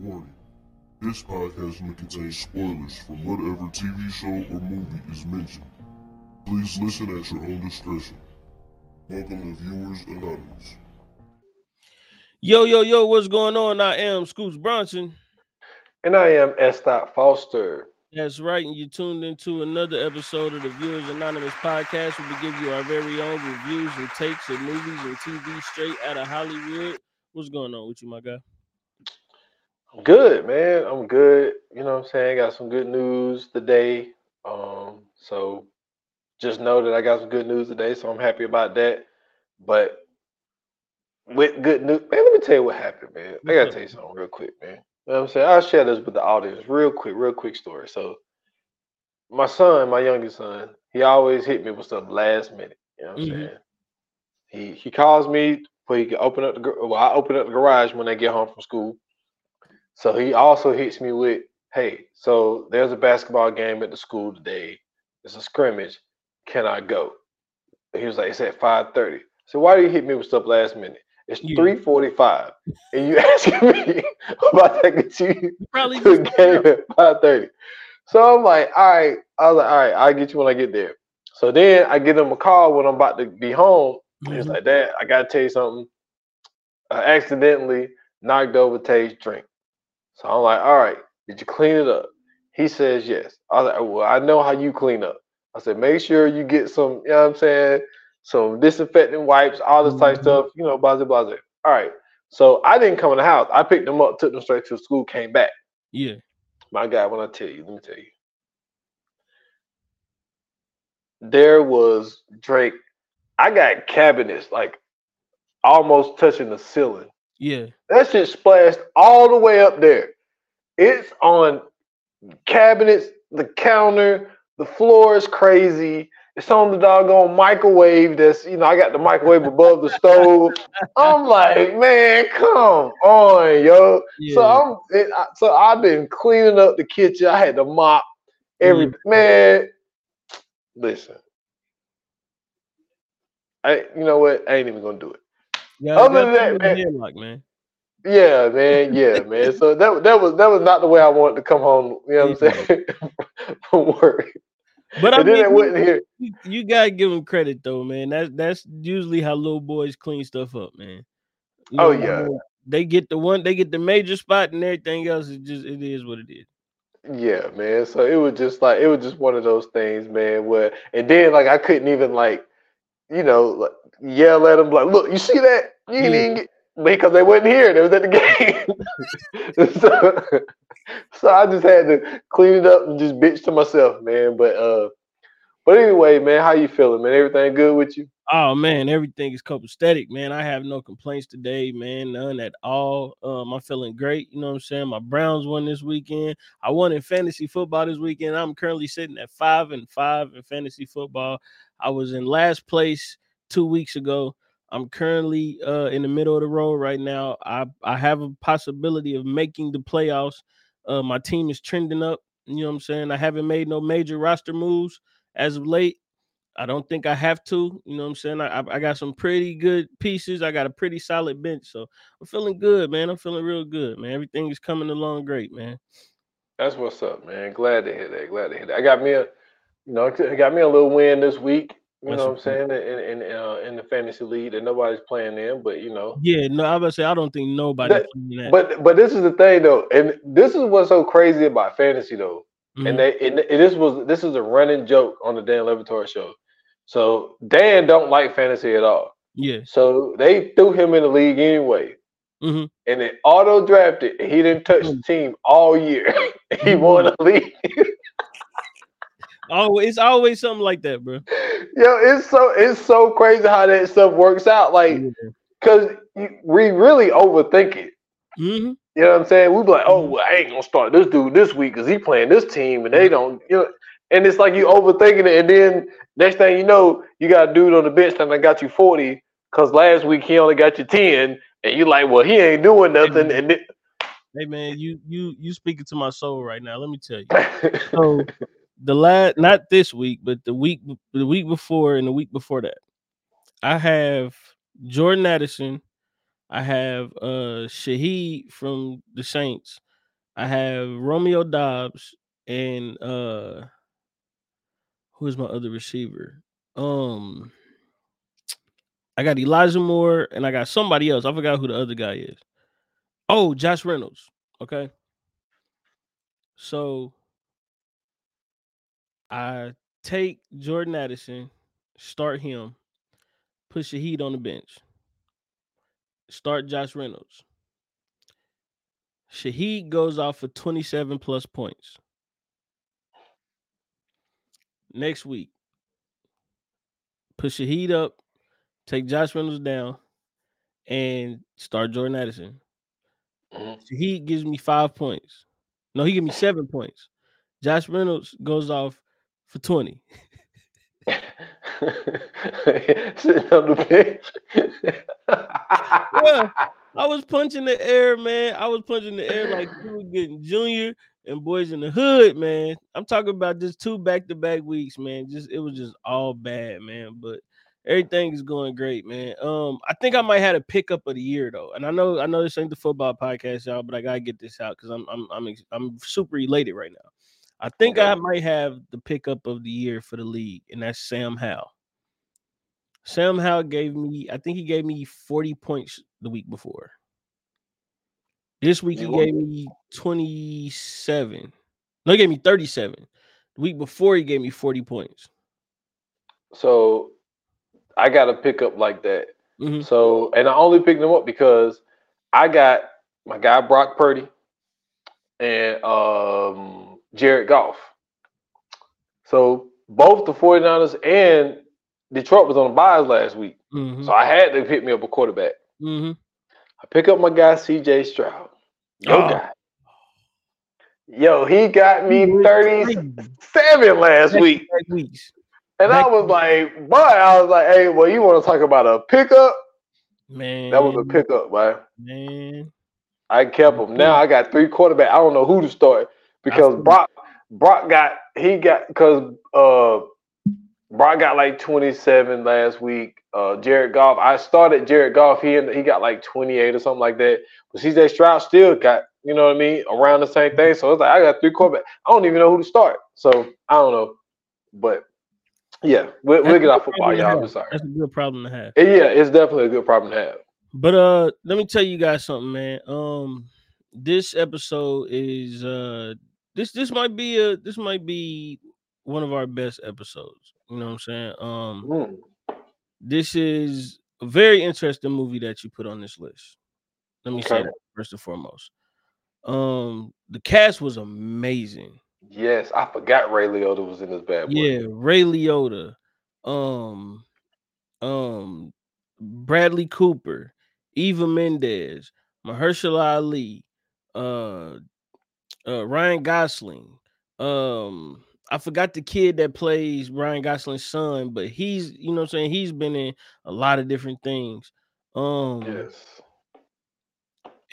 Warning. This podcast may contain spoilers from whatever TV show or movie is mentioned. Please listen at your own discretion. Welcome to Viewers Anonymous. Yo, yo, yo, what's going on? I am Scoots Bronson. And I am S. Foster. That's right, and you tuned into another episode of the Viewers Anonymous podcast where we give you our very own reviews and takes of movies and TV straight out of Hollywood. What's going on with you, my guy? I'm good, man. I'm good. You know what I'm saying? Got some good news today. Um, so just know that I got some good news today, so I'm happy about that. But with good news, man, let me tell you what happened, man. I gotta tell you something real quick, man. You know what I'm saying? I'll share this with the audience real quick, real quick story. So my son, my youngest son, he always hit me with stuff last minute. You know what I'm Mhm. saying? He he calls me before he can open up the well, I open up the garage when they get home from school. So he also hits me with, hey, so there's a basketball game at the school today. It's a scrimmage. Can I go? He was like, it's at 5:30. So why do you hit me with stuff last minute? It's Yeah. 3:45. And you asking me about taking you You probably to a game at 5:30. So I'm like, all right. I was like, all right, I'll get you when I get there. So then I give him a call when I'm about to be home. He was Mhm. like, Dad, I gotta tell you something. I accidentally knocked over Tay's drink. So I'm like, all right, did you clean it up? He says yes. I was like, well, I know how you clean up. I said, make sure you get some, you know what I'm saying, some disinfectant wipes, all this type Mhm. stuff, you know, blah, blah, blah. All right. So I didn't come in the house. I picked them up, took them straight to school, came back. yeah. My God, when I tell you, let me tell you. There was Drake. I got cabinets like almost touching the ceiling. Yeah. That shit splashed all the way up there. It's on cabinets, the counter, the floor is crazy. It's on the doggone microwave. That's you know, I got the microwave above the stove. I'm like, man, come on, yo. Yeah. So I'm it, I- so I've been cleaning up the kitchen. I had to mop every mm. man. Listen, I you know what? I ain't even gonna do it. Yeah, other than that, in Headlock, man. Yeah, man. Yeah, man. So that that was that was not the way I wanted to come home. You know what I'm saying? From work. But I and mean, you- here. you, you gotta give him credit though, man. That's that's usually how little boys clean stuff up, man. You Oh, know, yeah. they get the one, they get the major spot, and everything else is just it is what it is. Yeah, man. So it was just like it was just one of those things, man. Where and then like I couldn't even like, you know, like, yell at them like, look, you see that? You Yeah. even get because they wasn't here. They was at the game. so, so I just had to clean it up and just bitch to myself, man. But uh, but anyway, man, how you feeling, man? Everything good with you? Oh man, everything is copacetic, man. I have no complaints today, man. None at all. Um, I'm feeling great. You know what I'm saying? My Browns won this weekend. I won in fantasy football this weekend. I'm currently sitting at five and five in fantasy football. I was in last place two weeks ago. I'm currently uh in the middle of the road right now. I I have a possibility of making the playoffs. Uh, my team is trending up. You know what I'm saying? I haven't made no major roster moves as of late. I don't think I have to. You know what I'm saying? I, I I got some pretty good pieces. I got a pretty solid bench, so I'm feeling good, man. I'm feeling real good, man. Everything is coming along great, man. That's what's up, man. Glad to hear that. Glad to hear that. I got me a, you know, I got me a little win this week. You That's know what I'm saying? In in uh, in the fantasy league that nobody's playing in, but you know, Yeah, no, I to say I don't think nobody. That- that. but but this is the thing though, and this is what's so crazy about fantasy though. Mhm. And they and, this was this is a running joke on the Dan Le Batard show. So Dan don't like fantasy at all. yeah, So they threw him in the league anyway. Mhm. And they auto drafted. He didn't touch the team all year. he won the league. oh, it's always something like that, bro. Yo, it's so it's so crazy how that stuff works out. Like, cause we really overthink it. hmm You know what I'm saying? We be like, oh, well, I ain't gonna start this dude this week because he playing this team and they don't, you know. And it's like you overthinking it, and then next thing you know, you got a dude on the bench that I got you 40 because last week he only got you 10, and you're like, well, he ain't doing nothing. And then, Hey, man, you you you speaking to my soul right now. Let me tell you. So the last, not this week, but the week the week before and the week before that, I have Jordan Addison. I have uh Shaheed from the Saints. I have Romeo Doubs and uh who is my other receiver? Um I got Elijah Moore and I got somebody else. I forgot who the other guy is. Oh, Josh Reynolds. Okay. So I take Jordan Addison, start him, put Shaheed on the bench, start Josh Reynolds. Shaheed goes off for 27 plus points. Next week, put Shaheed up, take Josh Reynolds down, and start Jordan Addison. Mhm. Shaheed gives me five points. No, he give me seven points. Josh Reynolds goes off for 20. Sitting on the bench. I was punching the air, man. I was punching the air like we were getting junior and Boyz n the Hood, man. I'm talking about just two back-to-back weeks, man. Just it was just all bad, man. But everything is going great, man. Um, I think I might have a pickup of the year though. And I know I know this ain't the football podcast, y'all, but I gotta get this out because I'm I'm I'm I'm super elated right now. I think I might have the pickup of the year for the league, and that's Sam Howell. Sam Howell gave me, I think he gave me 40 points the week before. This week he gave me 27. No, he gave me 37. The week before he gave me 40 points. so I got a pickup like that. Mhm. So, and I only picked them up because I got my guy Brock Purdy and um, Jared Goff. So both the 49ers and Detroit was on the byes last week. Mhm. So I had to pick me up a quarterback. Mhm. I pick up my guy CJ Stroud. Yo Oh. guy. Yo, he got me He was 37 last week. And I was like, boy, I was like, hey, well, you want to talk about a pickup? Man. That was a pickup, man. Man. I kept him. Now I got three quarterback. I don't know who to start because Brock Brock got he got because uh Brock got like 27 last week. Uh Jared Goff. I started Jared Goff. He he got like 28 or something like that. But CJ Stroud still got, you know what I mean, around the same thing. So it's like I got three quarterback. I don't even know who to start. So I don't know. But yeah, we'll, we'll get off football, y'all. I'm sorry. That's a good problem to have. Yeah, it's definitely a good problem to have. But uh let me tell you guys something, man. Um this episode is uh this this might be a this might be one of our best episodes. You know what I'm saying? Um Mm, this is a very interesting movie that you put on this list. Let me say that first and foremost. Um the cast was amazing. Yes, I forgot Ray Liotta was in this bad boy. Yeah, Ray Liotta, um, um, Bradley Cooper, Eva Mendes, Mahershala Ali, uh, uh, Ryan Gosling. Um, I forgot the kid that plays Ryan Gosling's son, but he's you know what I'm saying he's been in a lot of different things. Um, Yes.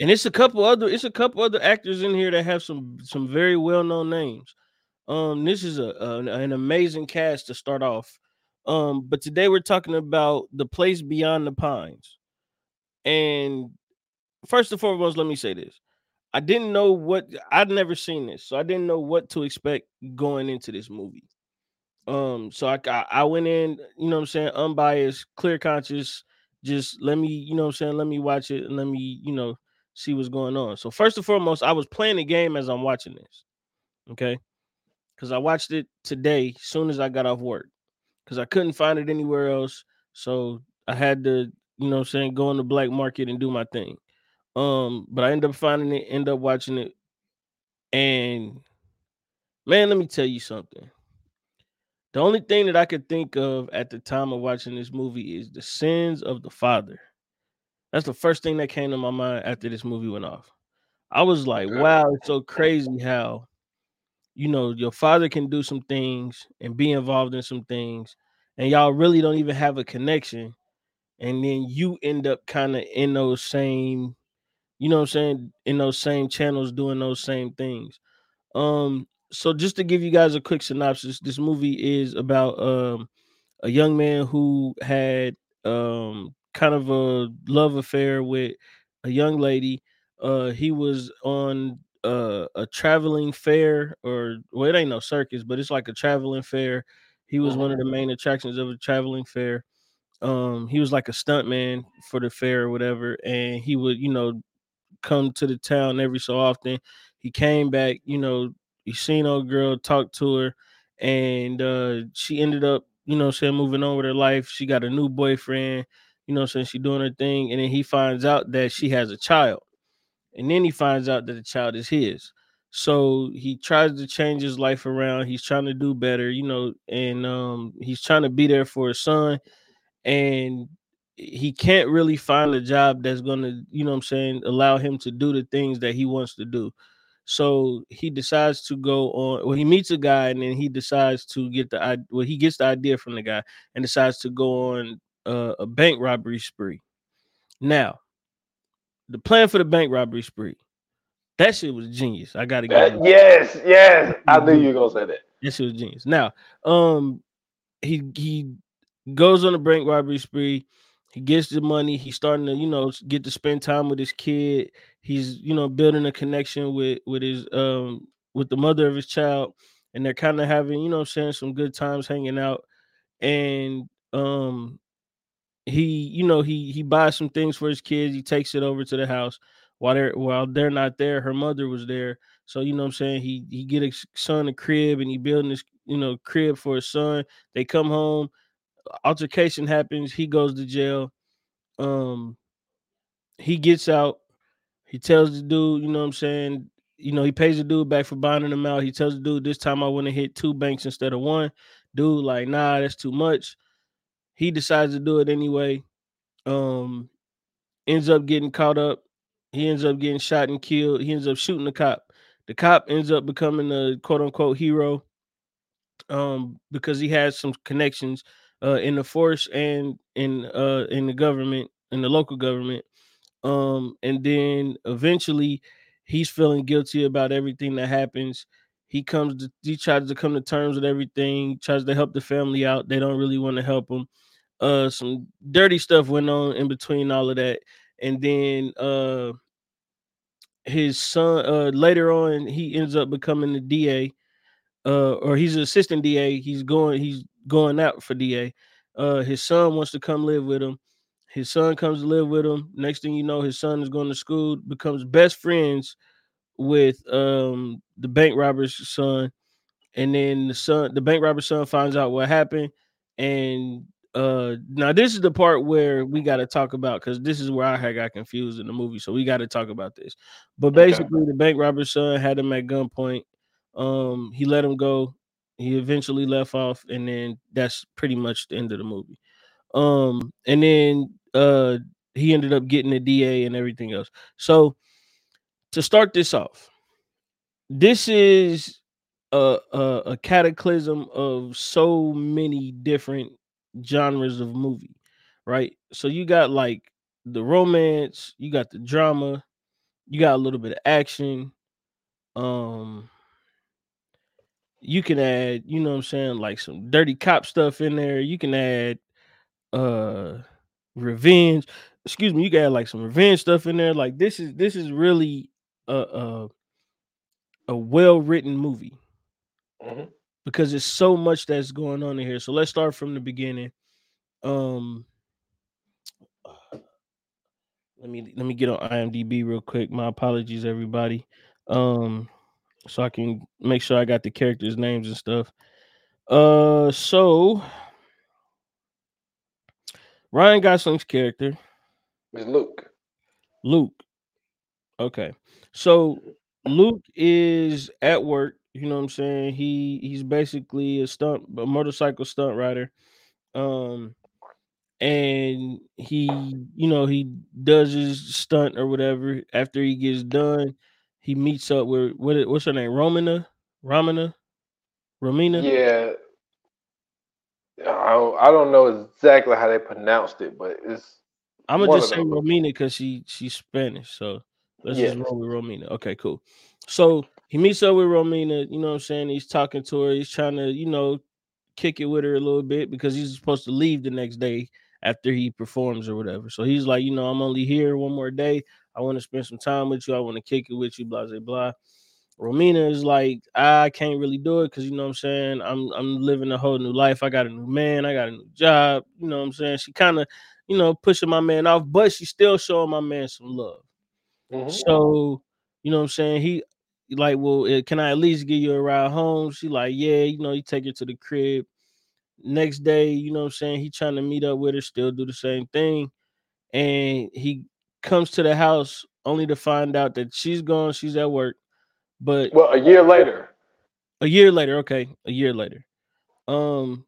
and it's a couple other it's a couple other actors in here that have some some very well known names. Um, this is a, an, an amazing cast to start off. Um, but today we're talking about the place beyond the pines. And first and foremost, let me say this: I didn't know what I'd never seen this, so I didn't know what to expect going into this movie. Um, so I I, went in, you know what I'm saying, unbiased, clear conscious. Just let me, you know what I'm saying, let me watch it and let me, you know, see what's going on. So first and foremost, I was playing the game as I'm watching this. Okay. Because I watched it today, soon as I got off work. Because I couldn't find it anywhere else. So I had to, you know what I'm saying, go in the black market and do my thing. Um, but I end up finding it, end up watching it. And man, let me tell you something. The only thing that I could think of at the time of watching this movie is the sins of the father. That's the first thing that came to my mind after this movie went off. I was like, wow, it's so crazy how, you know, your father can do some things and be involved in some things, and y'all really don't even have a connection. And then you end up kind of in those same, you know what I'm saying, in those same channels doing those same things. Um, so just to give you guys a quick synopsis, this movie is about um a young man who had um kind of a love affair with a young lady. Uh he was on uh, a traveling fair, or well, it ain't no circus, but it's like a traveling fair. He was one of the main attractions of a traveling fair. Um, he was like a stunt man for the fair or whatever, and he would, you know, come to the town every so often. He came back, you know, he seen old girl, talked to her, and uh she ended up, you know, saying moving on with her life. She got a new boyfriend, you know, saying she doing her thing, and then he finds out that she has a child, and then he finds out that the child is his. So he tries to change his life around. He's trying to do better, you know, and um, he's trying to be there for his son. And he can't really find a job that's gonna, you know, what I'm saying, allow him to do the things that he wants to do. So he decides to go on. Well, he meets a guy, and then he decides to get the i- well. He gets the idea from the guy and decides to go on uh, a bank robbery spree. Now, the plan for the bank robbery spree, that shit was genius. I gotta That- yes, yes. I knew Mhm. you were gonna say that. that shit was genius. Now, um, he he goes on a bank robbery spree. He gets the money. He's starting to, you know, get to spend time with his kid. He's, you know, building a connection with with his um with the mother of his child, and they're kind of having, you know, I'm saying some good times hanging out. And um, he, you know, he he buys some things for his kids. He takes it over to the house while they're while they're not there. Her mother was there, so you know, I'm saying he he get his son a crib, and he building this, you know, crib for his son. They come home altercation happens. He goes to jail. Um, he gets out. He tells the dude, you know what I'm saying? You know, he pays the dude back for bonding him out. He tells the dude, this time I want to hit two banks instead of one. Dude, like, nah, that's too much. He decides to do it anyway. Um, ends up getting caught up. He ends up getting shot and killed. He ends up shooting the cop. The cop ends up becoming a quote unquote hero um because he has some connections uh in the force and in uh in the government in the local government um and then eventually he's feeling guilty about everything that happens he comes to he tries to come to terms with everything tries to help the family out they don't really want to help him uh some dirty stuff went on in between all of that and then uh his son uh later on he ends up becoming the da uh, or he's an assistant DA. He's going, he's going out for DA. Uh, his son wants to come live with him. His son comes to live with him. Next thing you know, his son is going to school, becomes best friends with um the bank robber's son, and then the son, the bank robber's son, finds out what happened. And uh, now this is the part where we got to talk about because this is where I had got confused in the movie. So we got to talk about this. But Okay. basically, the bank robber's son had him at gunpoint. Um, he let him go. He eventually left off, and then that's pretty much the end of the movie. Um, and then uh, he ended up getting a DA and everything else. So to start this off, this is a, a a cataclysm of so many different genres of movie, right? So you got like the romance, you got the drama, you got a little bit of action. Um, you can add, you know what I'm saying, like some dirty cop stuff in there. You can add uh revenge. Excuse me, you can add like some revenge stuff in there. Like this is this is really a a, a well-written movie Mhm. because there's so much that's going on in here. So let's start from the beginning. Um let me let me get on IMDb real quick. My apologies, everybody. Um, so I can make sure I got the characters' names and stuff. Uh, so Ryan Gosling's character, is Luke. Luke. Okay, so Luke is at work. You know what I'm saying? He he's basically a stunt, a motorcycle stunt rider. Um, and he, you know, he does his stunt or whatever. After he gets done, he meets up with what? what's her name? Romina, Romina, Romina. Yeah. I don't, I don't know exactly how they pronounced it, but it's I'm gonna just say. Romina because she she's Spanish. So let's Yes. just roll with Romina. Okay, cool. So he meets up with Romina. You know what I'm saying? He's talking to her. He's trying to, you know, kick it with her a little bit because he's supposed to leave the next day after he performs or whatever. So he's like, you know, I'm only here one more day. I want to spend some time with you. I want to kick it with you. Blah blah blah. Romina is like, I can't really do it because you know what I'm saying. I'm I'm living a whole new life. I got a new man. I got a new job. You know what I'm saying. She kind of, you know, pushing my man off, but she's still showing my man some love. Mhm. So, you know what I'm saying? He like, well, eh, can I at least get you a ride home? She like, yeah, you know, you take her to the crib. Next day, you know what I'm saying? He trying to meet up with her, still do the same thing. And he comes to the house only to find out that she's gone, she's at work. But Well, a year later. a year later, okay, a year later. Um,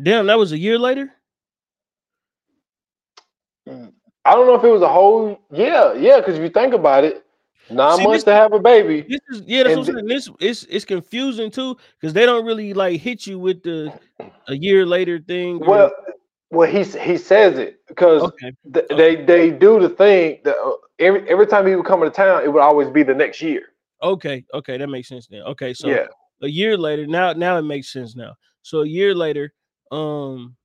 damn, that was a year later. I don't know if it was a whole yeah, yeah, because if you think about it, nine See, months this- to have a baby. This is yeah, that's And what I'm saying. This it's it's confusing too because they don't really like hit you with the a year later thing. or- Well, well, he he says it because okay, th- they they do the thing that uh, every every time he would come into town, it would always be the next year. okay, okay, that makes sense then. Okay, so yeah, a year later, now now it makes sense now. So a year later, um,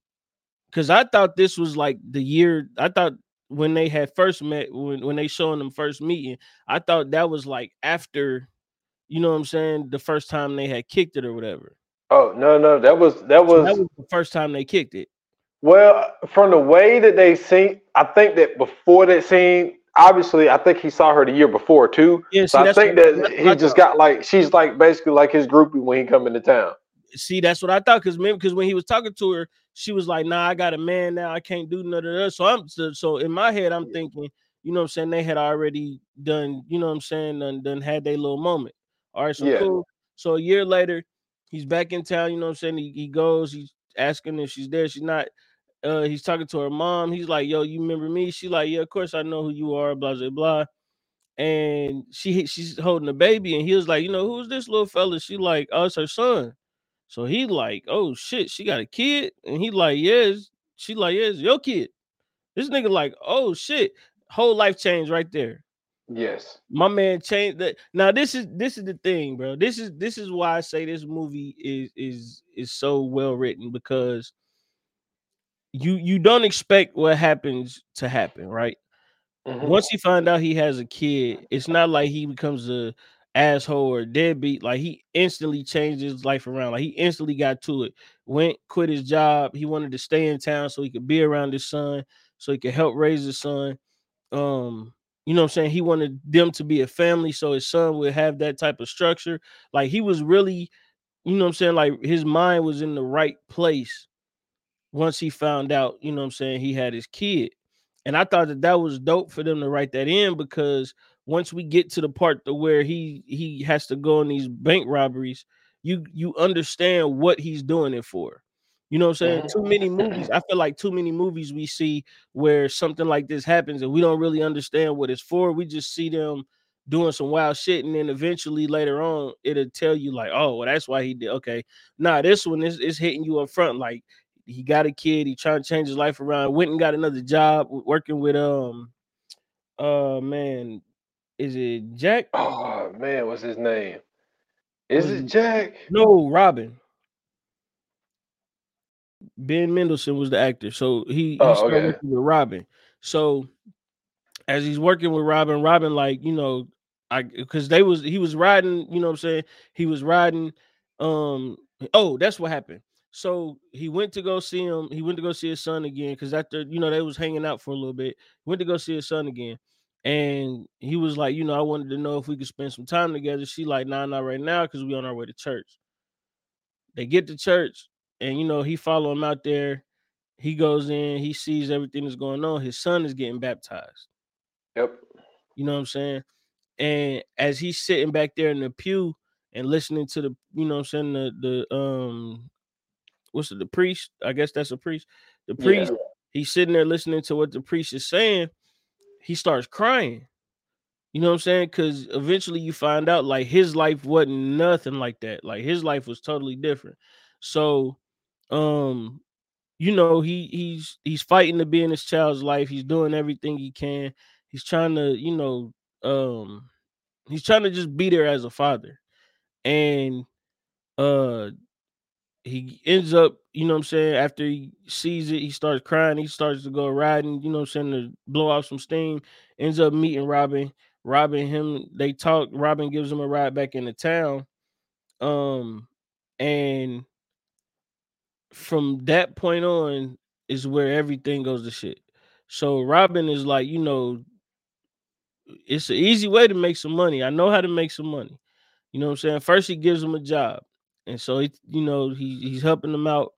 because I thought this was like the year. I thought when they had first met, when when they showing them first meeting, I thought that was like after, you know what I'm saying, the first time they had kicked it or whatever. Oh no, no, that was that So was, that was the first time they kicked it. well from the way that they seen. I think that before that scene, obviously, I think he saw her the year before too. Yeah, So I think that he I just got like she's like basically like his groupie when he come into town. see that's what I thought because because when he was talking to her, she was like, "Nah, I got a man now. I can't do none of that." So I'm so, so in my head, I'm thinking, you know, what I'm saying they had already done, you know, what I'm saying done, done had their little moment. All right, so Yeah. cool. So a year later, he's back in town. You know, what I'm saying he, he goes, he's asking if she's there. She's not. Uh, he's talking to her mom. He's like, "Yo, you remember me?" She like, "Yeah, of course I know who you are." Blah blah blah. And she she's holding a baby, and he was like, "You know, who's this little fella?" She like, "Oh, it's her son." So he like, oh shit, she got a kid, and he like, yes. She like, yes, your kid. This nigga like, oh shit, whole life changed right there. Yes. My man changed that. Now this is this is the thing, bro. This is this is why I say this movie is is is so well written because you you don't expect what happens to happen, right? Mhm. once he find out he has a kid, it's not like he becomes a asshole or deadbeat. Like he instantly changed his life around. Like he instantly got to it. Went, quit his job. He wanted to stay in town so he could be around his son, so he could help raise his son. Um, you know what I'm saying? He wanted them to be a family so his son would have that type of structure. Like he was really, you know what I'm saying? Like his mind was in the right place once he found out, you know what I'm saying, he had his kid. And I thought that that was dope for them to write that in because once we get to the part to where he he has to go on these bank robberies, you you understand what he's doing it for. You know what I'm saying? Mhm. Too many movies. I feel like too many movies we see where something like this happens and we don't really understand what it's for. We just see them doing some wild shit, and then eventually later on it'll tell you like, oh, well, that's why he did. Okay, nah, this one is is hitting you up front. Like he got a kid, he trying to change his life around. Went and got another job working with um, uh, man, is it Jack? Oh man, what's his name? Is it Jack? No, Robin. Ben Mendelsohn was the actor, so he, he Oh, started okay. working with Robin. So as he's working with Robin, Robin like you know, I because they was he was riding, you know what I'm saying? He was riding. Um, oh, that's what happened. So he went to go see him. He went to go see his son again because after you know they was hanging out for a little bit. Went to go see his son again, and he was like, you know, I wanted to know if we could spend some time together. She like, nah, not right now because we on our way to church. They get to church, and you know he follow him out there. He goes in, he sees everything that's going on. His son is getting baptized. Yep. You know what I'm saying? And as he's sitting back there in the pew and listening to the, you know what I'm saying, the the um what's it, the priest? I guess that's a priest. The Yeah. priest, he's sitting there listening to what the priest is saying. He starts crying. You know what I'm saying? Because eventually you find out like his life wasn't nothing like that. Like his life was totally different. So, um, you know, he he's he's fighting to be in his child's life. He's doing everything he can. He's trying to, you know, um, he's trying to just be there as a father. And uh he ends up, you know what I'm saying, after he sees it, he starts crying, he starts to go riding, you know what I'm saying, to blow off some steam, ends up meeting Robin. Robin him they talk. Robin gives him a ride back into town, um, and from that point on is where everything goes to shit. So Robin is like, you know, it's an easy way to make some money. I know how to make some money. You know what I'm saying? First, he gives him a job, and so he, you know, he he's helping him out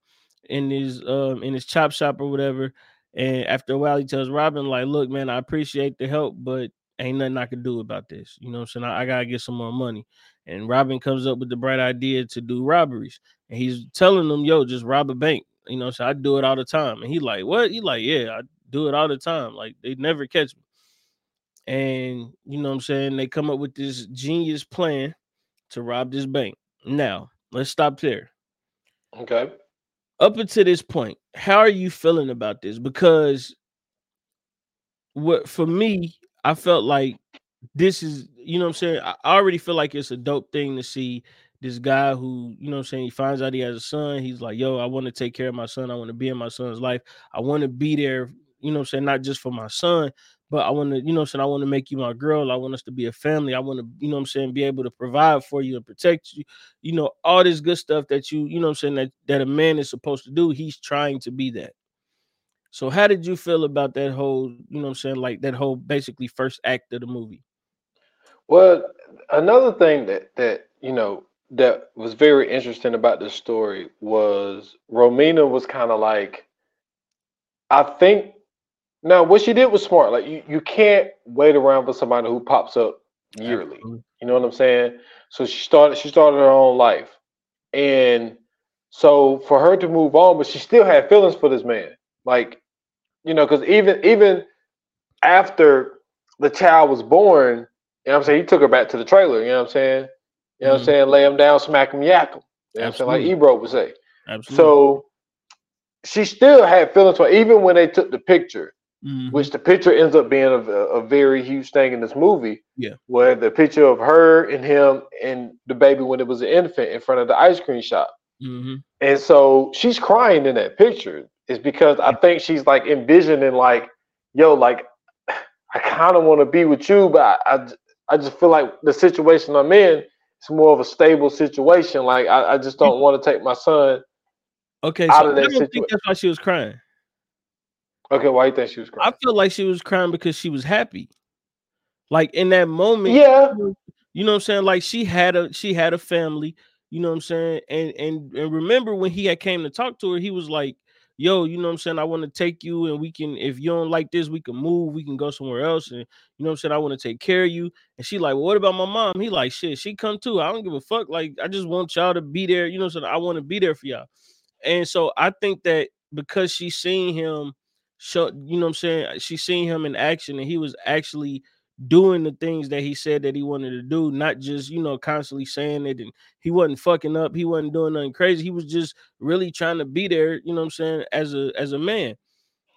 in his um in his chop shop or whatever. And after a while, he tells Robin, like, look, man, I appreciate the help, but ain't nothing I can do about this. You know I'm saying? I, I gotta get some more money. And Robin comes up with the bright idea to do robberies. And he's telling them, yo, just rob a bank. You know, so I do it all the time. And he like, what? He like, yeah, I do it all the time. Like they never catch me. And you know what I'm saying? They come up with this genius plan to rob this bank. Now, let's stop there. Okay. Up until this point, how are you feeling about this? Because what for me, I felt like this is, you know what I'm saying? I already feel like it's a dope thing to see this guy who, you know what I'm saying, he finds out he has a son. He's like, yo, I want to take care of my son. I want to be in my son's life. I want to be there, you know what I'm saying, not just for my son, but I want to, you know saying, I want to make you my girl. I want us to be a family. I want to, you know I'm saying, be able to provide for you and protect you. You know, all this good stuff that you, you know I'm saying, that, that a man is supposed to do. He's trying to be that. So how did you feel about that whole, you know I'm saying, like that whole basically first act of the movie? Well, another thing that that, you know, that was very interesting about this story was Romina was kind of like I think now, what she did was smart. Like you, you can't wait around for somebody who pops up yearly. Absolutely. You know what I'm saying? So she started she started her own life. And so for her to move on, but she still had feelings for this man. Like, you know, because even even after the child was born, you know what I'm saying, he took her back to the trailer, you know what I'm saying? You know what Mhm. I'm saying? Lay him down, smack him, yak him. You know what I'm saying? Like Ebro would say. Absolutely. So she still had feelings for even when they took the picture Mhm. which the picture ends up being a, a very huge thing in this movie. Yeah. Where the picture of her and him and the baby when it was an infant in front of the ice cream shop. Mhm. And so she's crying in that picture. Is because I think she's like envisioning like, yo, like I kind of want to be with you, but I I just feel like the situation I'm in is more of a stable situation. Like I, I just don't want to take my son. Okay, so I don't think that's why she was crying. Okay, why you think she was crying? I feel like she was crying because she was happy. Like in that moment, Yeah, you know what I'm saying? Like she had a she had a family, you know what I'm saying? And and and remember when he had came to talk to her, he was like, "Yo, you know what I'm saying? I want to take you and we can if you don't like this, we can move, we can go somewhere else and you know what I'm saying? I want to take care of you." And she like, well, "What about my mom?" He like, "Shit, she come too. I don't give a fuck. Like I just want y'all to be there, you know what I'm saying? I want to be there for y'all." And so I think that because she seen him show, you know what I'm saying? She seen him in action and he was actually doing the things that he said that he wanted to do, not just, you know, constantly saying it and he wasn't fucking up, he wasn't doing nothing crazy. He was just really trying to be there, you know what I'm saying, as a as a man.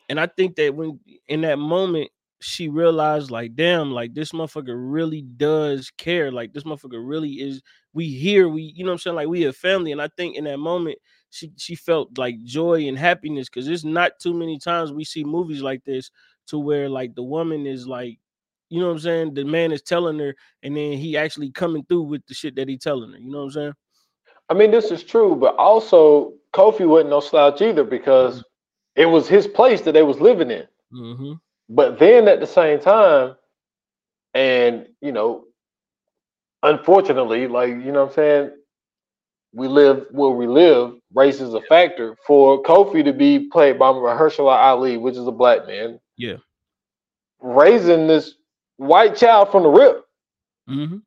And I think that when in that moment she realized, like, damn, like this motherfucker really does care. Like this motherfucker really is. We here, we, you know what I'm saying, like we a family. And I think in that moment she she felt like joy and happiness because it's not too many times we see movies like this to where like the woman is like, you know what I'm saying, the man is telling her, and then he actually coming through with the shit that he telling her. You know what I'm saying? I mean, this is true, but also Kofi wasn't no slouch either because it was his place that they was living in. Mm-hmm. But then at the same time, and you know, unfortunately, like you know what I'm saying, we live where we live, race is a factor. For Kofi to be played by Mahershala Ali, which is a black man, Yeah. raising this white child from the rip. Mm-hmm.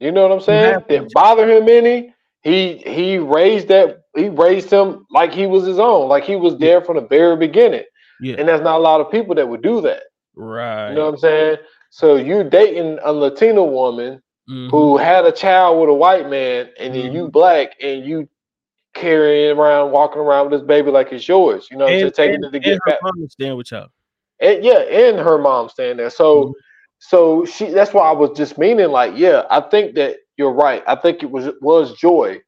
You know what I'm saying? to. Didn't bother him any. He he raised that he raised him like he was his own, like he was there from the very beginning. Yeah. And there's not a lot of people that would do that. Right. You know what I'm saying? So you're dating a Latina woman Mhm. who had a child with a white man, and then you Mhm. black, and you carrying around, walking around with this baby like it's yours. You know, and, taking and, it to and get her back. mom staying with y'all. And yeah, and her mom staying there. So Mhm. so she that's why I was just meaning like, yeah, I think that you're right. I think it was was joy,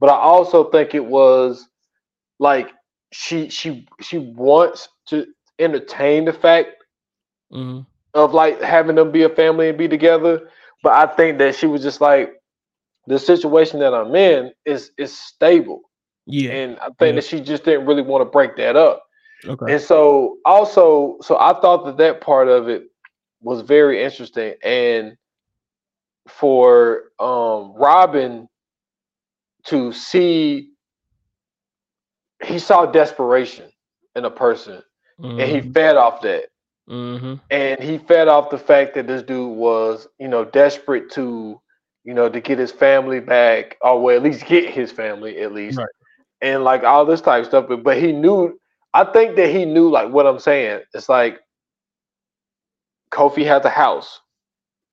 but I also think it was like she she she wants to entertain the fact Mm-hmm. of like having them be a family and be together. But I think that she was just like, the situation that I'm in is is stable. Yeah. And I think Yeah. that she just didn't really want to break that up. Okay. And so also, so I thought that that part of it was very interesting. And for um Robin to see, he saw desperation in a person, and he fed off that. Hmm And he fed off the fact that this dude was, you know, desperate to, you know, to get his family back, or well, at least get his family at least, Right. and like all this type of stuff. But, but he knew, I think that he knew, like what I'm saying. It's like Kofi has a house.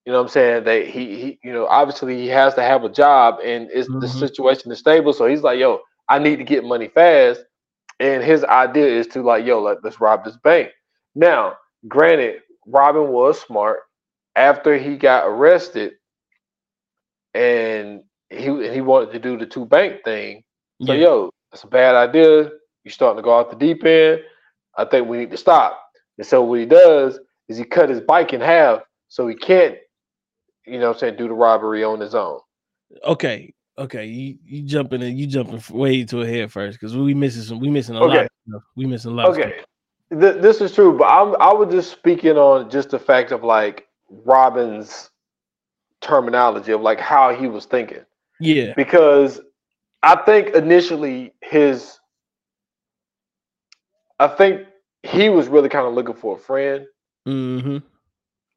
You know what I'm saying? That he, he, you know, obviously he has to have a job, and it's the Mhm. situation is stable. So he's like, yo, I need to get money fast. And his idea is to like, yo, let, let's rob this bank. Now, granted, Robin was smart. After he got arrested, and he he wanted to do the two bank thing. So Yeah. yo, that's a bad idea. You're starting to go off the deep end. I think we need to stop. And so what he does is he cut his bike in half so he can't, you know, what I'm saying, do the robbery on his own. Okay. Okay. You you jumping in, you jumping way too ahead first because we missing some. We missing a lot. Okay. Of stuff. We missing a lot. Of stuff. Okay, Th- this is true, but I'm I was just speaking on just the fact of like Robin's terminology of like how he was thinking. Yeah. because I think initially his, I think he was really kind of looking for a friend. hmm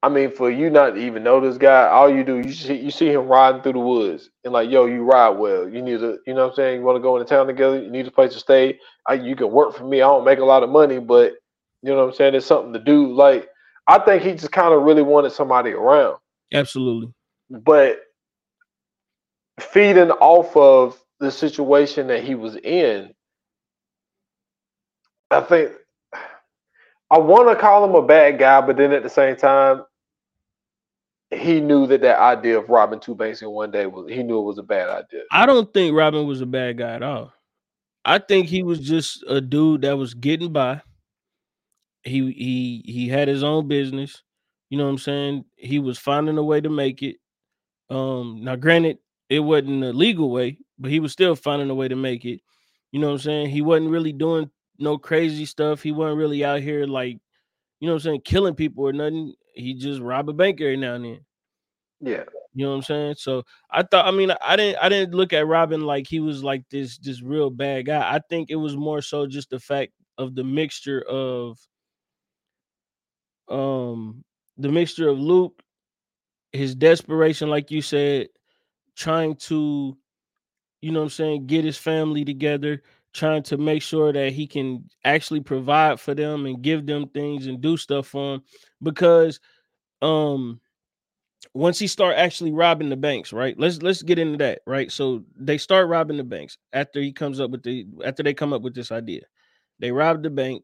I mean, for you not to even know this guy, all you do you see you see him riding through the woods and like, yo, you ride well. You need to, you know what I'm saying? You want to go into town together. You need a place to stay. I, you can work for me. I don't make a lot of money, but you know what I'm saying? It's something to do. Like, I think he just kind of really wanted somebody around. Absolutely. but feeding off of the situation that he was in, I think I want to call him a bad guy, but then at the same time, he knew that that idea of robbing two banks in one day was he knew it was a bad idea. I don't think Robin was a bad guy at all. I think he was just a dude that was getting by. He he he had his own business. You know what I'm saying? He was finding a way to make it. Um now granted, it wasn't a legal way, but he was still finding a way to make it. You know what I'm saying? He wasn't really doing no crazy stuff. He wasn't really out here like, you know what I'm saying, killing people or nothing. He just rob a bank every now and then. Yeah, You know what I'm saying? So I thought, I mean, I didn't, I didn't look at Robin like he was like this, this real bad guy. I think it was more so just the fact of the mixture of, um, the mixture of Luke, his desperation, like you said, trying to, you know what I'm saying, get his family together, trying to make sure that he can actually provide for them and give them things and do stuff for them, because, um once he start actually robbing the banks, right? Let's let's get into that, right? So they start robbing the banks after he comes up with the after they come up with this idea. They rob the bank,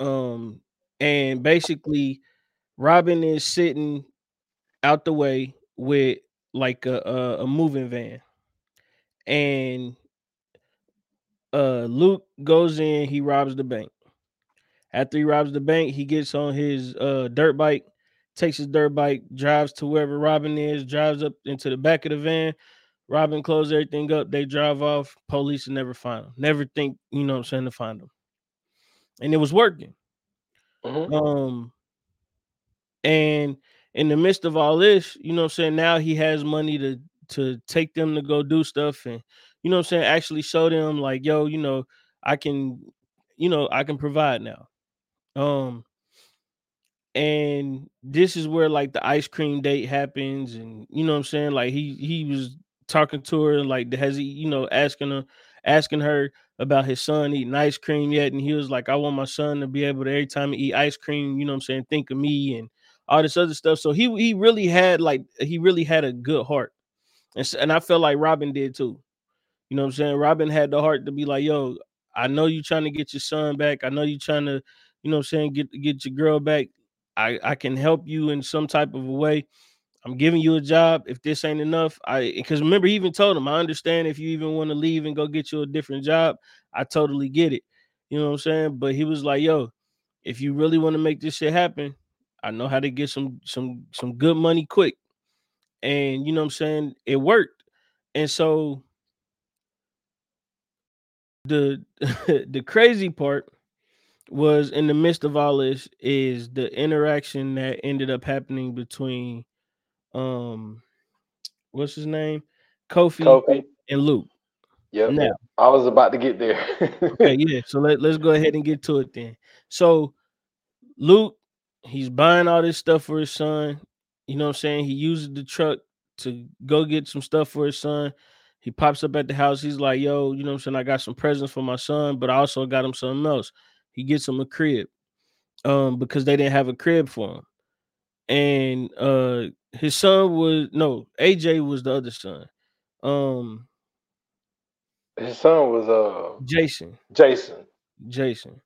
um, and basically Robin is sitting out the way with like a a, a moving van, and uh Luke goes in, he robs the bank. After he robs the bank, he gets on his uh dirt bike, takes his dirt bike, drives to wherever Robin is, drives up into the back of the van. Robin closes everything up. They drive off. Police will never find them. Never think, you know what I'm saying, to find them. And it was working. Mhm. Um, and in the midst of all this, you know what I'm saying, now he has money to to take them to go do stuff and you know what I'm saying, actually show them like, yo, you know, I can, you know, I can provide now. Um, and this is where like the ice cream date happens, and you know what I'm saying, like he he was talking to her like has he, you know, asking her asking her about his son eating ice cream yet, and he was like, I want my son to be able to every time he eat ice cream, you know what I'm saying, think of me and all this other stuff. So he he really had like he really had a good heart, and and I felt like Robin did too. You know what I'm saying? Robin had the heart to be like, yo, I know you trying to get your son back. I know you trying to, you know what I'm saying, get get your girl back. I I can help you in some type of a way. I'm giving you a job. If this ain't enough, I because remember he even told him, I understand if you even want to leave and go get you a different job. I totally get it. You know what I'm saying? But he was like, yo, if you really want to make this shit happen, I know how to get some some some good money quick. And you know what I'm saying? It worked. And so the the crazy part was in the midst of all this is the interaction that ended up happening between um what's his name? Kofi, Kofi. and Luke. Yeah. Now, I was about to get there. okay, yeah. So let, let's go ahead and get to it then. So Luke, he's buying all this stuff for his son. You know what I'm saying? He uses the truck to go get some stuff for his son. He pops up at the house. He's like, yo, you know what I'm saying? I got some presents for my son, but I also got him something else. He gets him a crib. Um, because they didn't have a crib for him. And uh his son was no AJ was the other son. Um His son was uh Jason. Jason. Jason.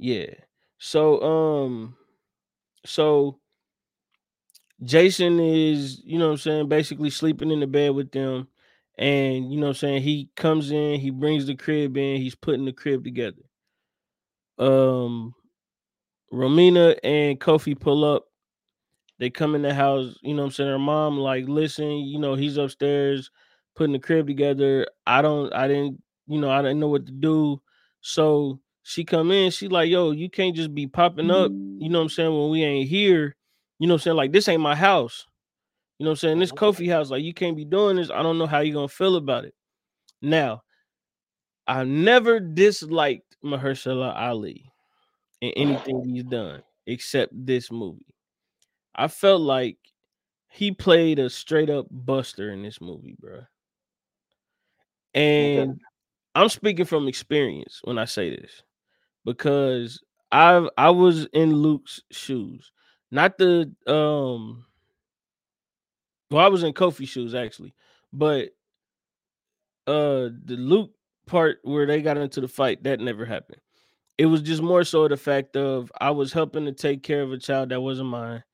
Yeah. So um so Jason is, you know what I'm saying, basically sleeping in the bed with them. And you know I'm saying, he comes in, he brings the crib in, he's putting the crib together. Um Romina and Kofi pull up. They come in the house, you know I'm saying? Her mom, like, listen, you know, he's upstairs putting the crib together. I don't, I didn't, you know, I didn't know what to do. So she come in, she like, yo, you can't just be popping up, you know I'm saying, when we ain't here. You know I'm saying? Like, this ain't my house. You know what I'm saying? This Kofi house, like, you can't be doing this. I don't know how you're gonna feel about it. Now, I never disliked Mahershala Ali in anything he's done except this movie. I felt like he played a straight up buster in this movie, bro. And I'm speaking from experience when I say this because I I was in Luke's shoes, not the um. Well, I was in Kofi shoes actually, but uh, the Luke part where they got into the fight that never happened. It was just more so the fact of I was helping to take care of a child that wasn't mine,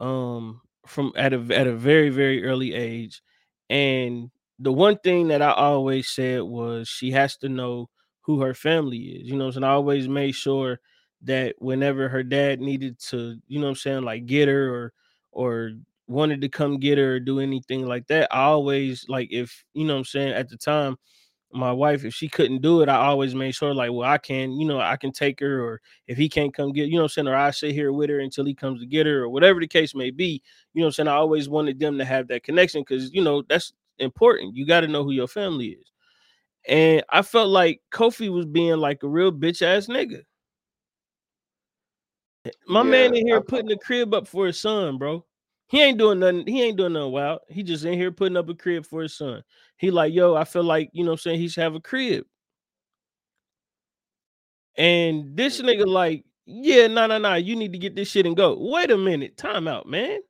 um, from at a at a very very early age, and the one thing that I always said was she has to know who her family is. You know, and I always made sure that whenever her dad needed to, you know what I'm saying, like get her or or wanted to come get her or do anything like that, I always like if you know what I'm saying at the time, my wife, if she couldn't do it, I always made sure like, well, I can, you know, I can take her, or if he can't come get, you know what I'm saying, or I sit here with her until he comes to get her, or whatever the case may be, you know what I'm saying. I always wanted them to have that connection because you know that's important. You got to know who your family is. And I felt like Kofi was being like a real bitch ass nigga. My man in here I- putting the crib up for his son, bro. He ain't doing nothing. He ain't doing nothing wild. He just in here putting up a crib for his son. He like, yo, I feel like, you know what I'm saying, he should have a crib. And this nigga like, yeah, no, no, no, you need to get this shit and go. Wait a minute, time out, man.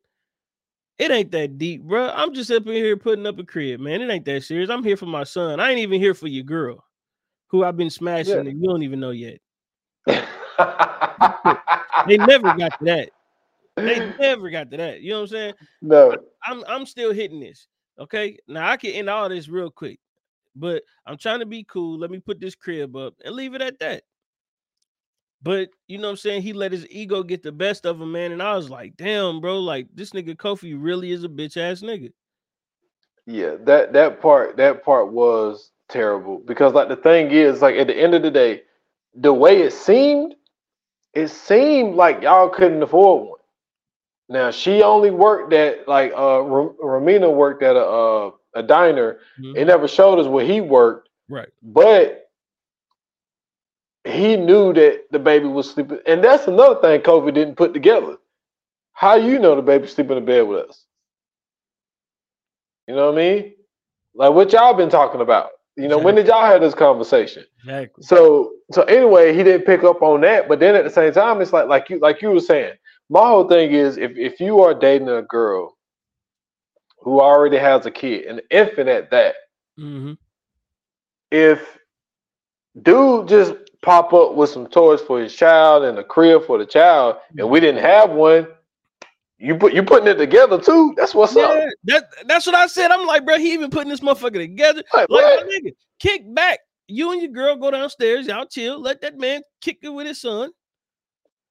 It ain't that deep, bro. I'm just up in here putting up a crib, man. It ain't that serious. I'm here for my son. I ain't even here for your girl, who I've been smashing Yeah. and you don't even know yet. They never got to that. They never got to that. You know what I'm saying? no. I'm I'm still hitting this. Okay. Now I can end all this real quick, but I'm trying to be cool. Let me put this crib up and leave it at that. But you know what I'm saying? He let his ego get the best of him, man. And I was like, damn, bro, like this nigga Kofi really is a bitch ass nigga. Yeah, that that part that part was terrible because like the thing is like at the end of the day, the way it seemed, it seemed like y'all couldn't afford one. Now she only worked at like uh Ram- Romina worked at a uh, a diner. Mhm. It never showed us where he worked, Right. but he knew that the baby was sleeping. And that's another thing Kofi didn't put together. How you know the baby sleeping in bed with us? You know what I mean? Like what y'all been talking about? You know, when did y'all have this conversation? Exactly. So so anyway, he didn't pick up on that. But then at the same time, it's like like you like you were saying. My whole thing is if if you are dating a girl who already has a kid, an infant at that, mm-hmm. if dude just pop up with some toys for his child and a crib for the child, and we didn't have one, you put you putting it together too. That's what's Yeah, up. that, that's what I said. I'm like, bro, he even putting this motherfucker together. Like, Like, what? my nigga, kick back. You and your girl go downstairs, y'all chill. Let that man kick it with his son.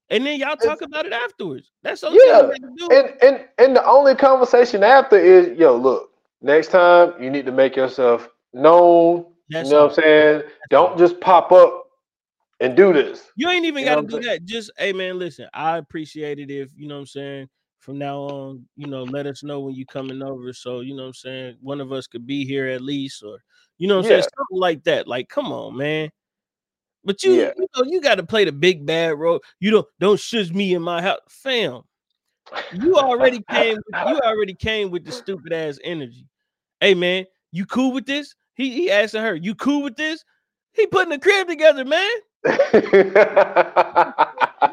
And then y'all talk about it afterwards. That's all Yeah, you gotta do. And and and the only conversation after is, yo, look, next time you need to make yourself known. That's you know all. what I'm saying? Don't just pop up and do this. You ain't even You got to what I'm do that. Just, hey man, listen. I appreciate it if you know what I'm saying. From now on, you know, let us know when you coming over. So you know what I'm saying. One of us could be here at least, or you know what I'm saying, something like that. Like, come on, man. But you, Yeah. you know, you got to play the big bad role. You don't don't shush me in my house, fam. You already came. With, you already came with the stupid ass energy. Hey man, you cool with this? He he asking her, you cool with this? He putting the crib together, man.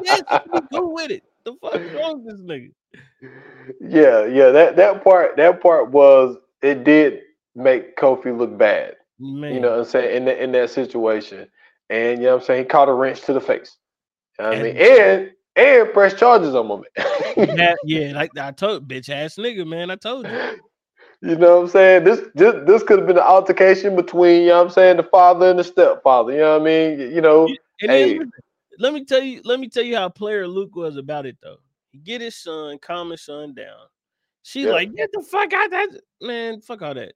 Yes, he cool with it. The fuck wrong with this nigga? yeah, yeah. That that part that part was it did make Kofi look bad. Man, You know what I'm saying? In that in that situation. And you know what I'm saying? He caught a wrench to the face. You know what I mean, and and press charges on him. that, yeah, like I told bitch ass nigga, man. I told you. You know what I'm saying? This this, this could have been an altercation between, you know what I'm saying, the father and the stepfather. You know what I mean? You know, And Hey. then let me tell you, let me tell you how player Luke was about it though. He get his son, calm his son down. She Yeah. like, get the fuck out that man, fuck all that.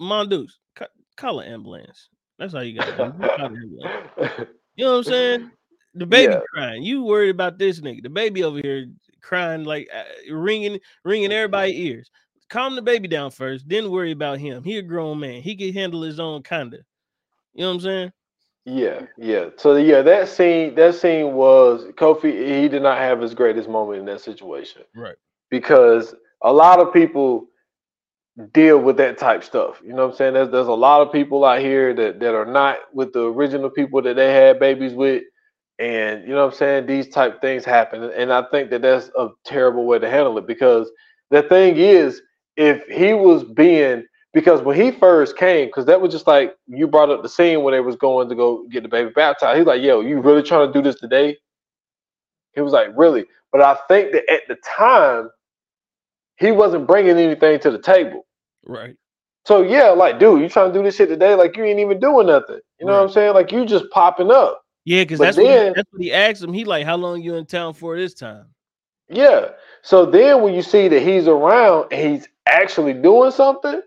Mondoose, ca- call an ambulance. That's all you got. to do. Just call an ambulance. You know what I'm saying? The baby Yeah. crying. You worried about this nigga. The baby over here crying like uh, ringing, ringing everybody's ears. Calm the baby down first, then worry about him. He a grown man. He can handle his own kinda. You know what I'm saying? yeah, yeah. So yeah, that scene that scene was Kofi, he did not have his greatest moment in that situation. Right. because a lot of people deal with that type stuff. You know what I'm saying? There's there's a lot of people out here that, that are not with the original people that they had babies with. And you know what I'm saying? These type things happen. And I think that that's a terrible way to handle it because the thing is, if he was being because when he first came, because that was just like you brought up the scene when they was going to go get the baby baptized. He's like, yo, you really trying to do this today? He was like, really? But I think that at the time, he wasn't bringing anything to the table. Right. So yeah, like, dude, you trying to do this shit today? Like, you ain't even doing nothing. You know what I'm saying? Like, you just popping up. Yeah, because that's what then- that's what he asked him. He like, how long you in town for this time? Yeah. So then when you see that he's around and he's actually doing something,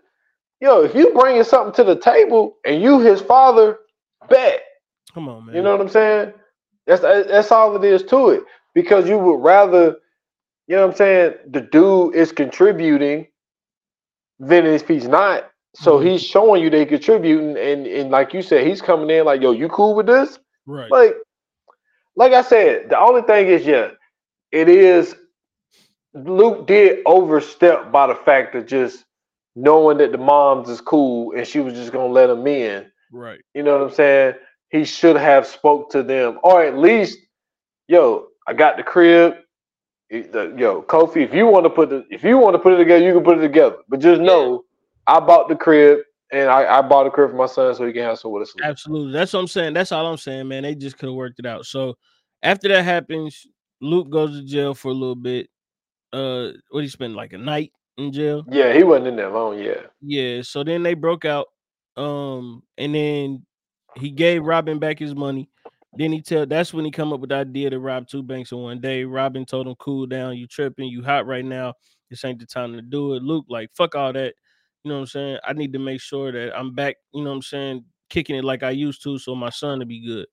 yo, if you bringing something to the table and you his father, bet. Come on, man. You know what I'm saying? That's that's all it is to it. Because you would rather, you know what I'm saying, the dude is contributing than if he's not. So Mhm. he's showing you they contributing, and and like you said, he's coming in like, yo, you cool with this? right. Like, like I said, the only thing is, yeah, it is. Luke did overstep by the fact of just knowing that the moms is cool and she was just gonna let him in. right. You know what I'm saying? He should have spoke to them, or at least, yo, I got the crib. The- Yo, Kofi, if you want to put the if you want to put it together, you can put it together. But just know, I bought the crib and I, I bought a crib for my son so he can have some to sleep. Absolutely. That's what I'm saying. That's all I'm saying, man. They just could have worked it out. So after that happens, Luke goes to jail for a little bit. Uh, what he spent like a night in jail. Yeah, he wasn't in there long. Yeah, Yeah. So then they broke out. Um, and then he gave Robin back his money. Then he tell that's when he come up with the idea to rob two banks in one day. Robin told him, "Cool down, you tripping, you hot right now. This ain't the time to do it." Luke like, "Fuck all that." You know what I'm saying? I need to make sure that I'm back. You know what I'm saying? Kicking it like I used to, so my son to be good.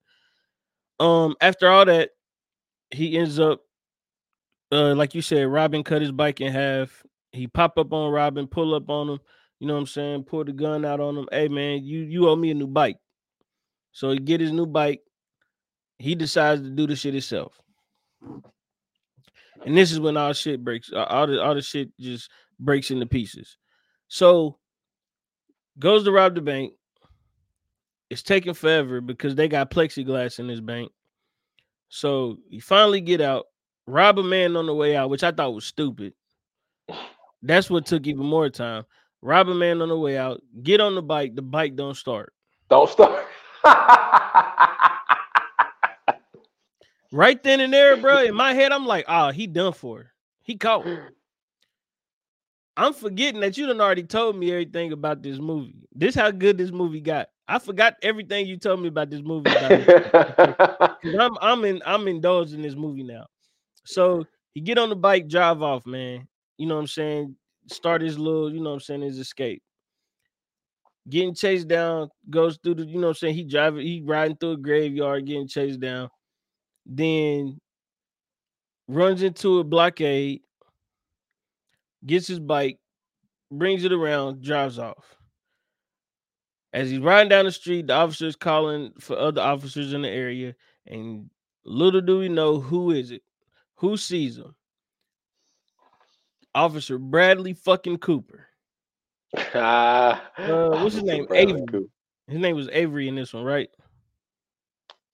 Um, after all that, he ends up, uh, like you said, Robin cut his bike in half. He pop up on Robin, pull up on him. You know what I'm saying? Pull the gun out on him. Hey man, you you owe me a new bike. So he get his new bike. He decides to do the shit himself. And this is when all shit breaks. uh, All the all the shit just breaks into pieces. So goes to rob the bank. It's taking forever because they got plexiglass in this bank. So you finally get out, rob a man on the way out, which I thought was stupid. That's what took even more time. Rob a man on the way out, get on the bike, the bike don't start. don't start. Right then and there, bro. In my head, I'm like, oh, he done for. He caught. I'm forgetting that you done already told me everything about this movie. This how good this movie got. I forgot everything you told me about this movie. About 'Cause I'm I'm in I'm indulged in this movie now. So he get on the bike, drive off, man. You know what I'm saying? Start his little, you know what I'm saying, his escape. Getting chased down, goes through the, you know what I'm saying? He driving, he riding through a graveyard, getting chased down. Then runs into a blockade, gets his bike, brings it around, drives off. As he's riding down the street, the officer's calling for other officers in the area, and little do we know who is it? Who sees him? Officer Bradley fucking Cooper. Ah, Uh, what's his name? Avery. His name was Avery in this one, right?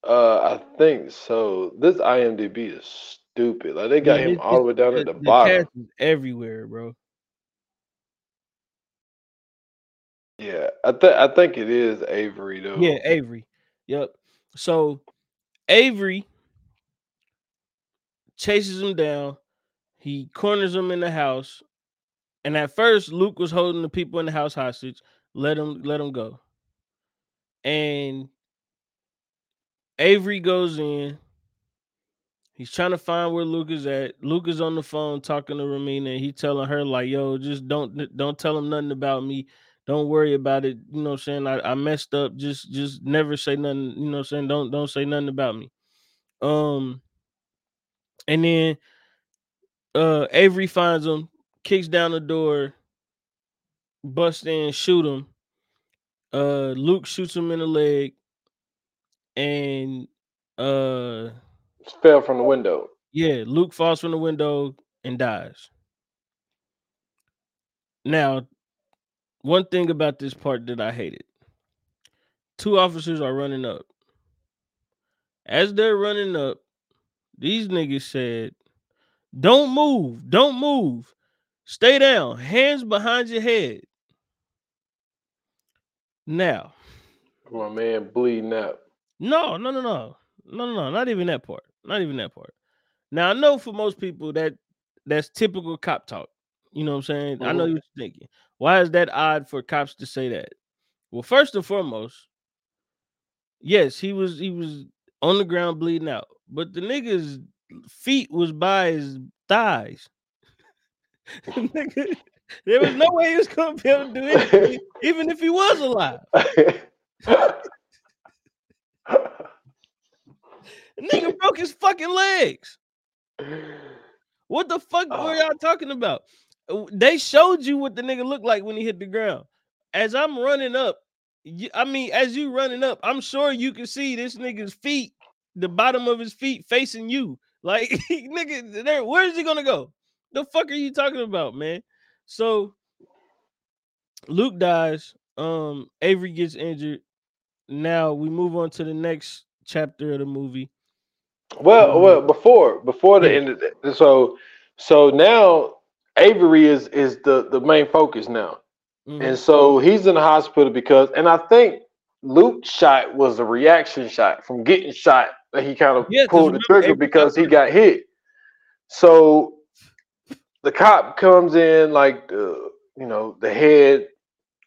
Uh, I think so. This IMDb is stupid. Like they got Yeah, him all the way down at the, the bottom. cast is everywhere, bro. Yeah, I think I think it is Avery though. Yeah, Avery. Yep. So Avery chases him down. He corners him in the house. And at first, Luke was holding the people in the house hostage. Let him let him go. And Avery goes in. He's trying to find where Luke is at. Luke is on the phone talking to Romina, he telling her like, "Yo, just don't don't tell him nothing about me. Don't worry about it. You know what I'm saying? I, I messed up. Just just never say nothing. You know what I'm saying? Don't don't say nothing about me." Um, and then uh Avery finds him, kicks down the door, busts in, shoot him. Uh, Luke shoots him in the leg, and uh. fell from the window. Yeah, Luke falls from the window and dies. Now, one thing about this part that I hated two officers are running up. As they're running up, these niggas said, Don't move, don't move, stay down, hands behind your head. Now, My man bleeding out. No, no, no, no, no, no, no, not even that part. Not even that part. Now I know for most people that that's typical cop talk. You know what I'm saying? I know Mhm. what you're thinking. Why is that odd for cops to say that? Well, first and foremost, yes, he was he was on the ground bleeding out, but the nigga's feet was by his thighs. Nigga, there was no way he was gonna be able to do anything, even if he was alive. Nigga broke his fucking legs. What the fuck were Oh. y'all talking about? They showed you what the nigga looked like when he hit the ground. As I'm running up, I mean, as you running up, I'm sure you can see this nigga's feet, the bottom of his feet facing you. Like, nigga, there, where is he gonna go? The fuck are you talking about, man? So Luke dies. Um, Avery gets injured. Now we move on to the next chapter of the movie. well, Um, well, before before the yeah. end of that, so so now Avery is is the the main focus now, Mhm. and so he's in the hospital because, and I think Luke shot was a reaction shot from getting shot that he kind of Yeah, pulled the trigger Avery because he got hit. So the cop comes in like the you know the head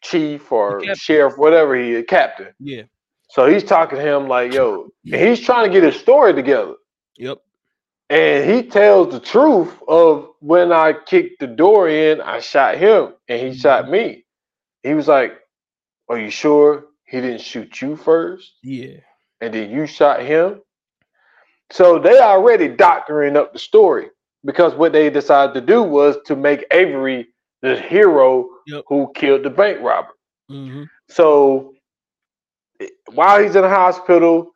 chief or sheriff, whatever he is, captain. Yeah. So he's talking to him like, yo, and he's trying to get his story together. Yep. And he tells the truth of when I kicked the door in, I shot him and he mm-hmm. shot me. He was like, Are you sure he didn't shoot you first? Yeah. And then you shot him? So they already doctoring up the story because what they decided to do was to make Avery the hero Yep. who killed the bank robber. hmm So while he's in the hospital,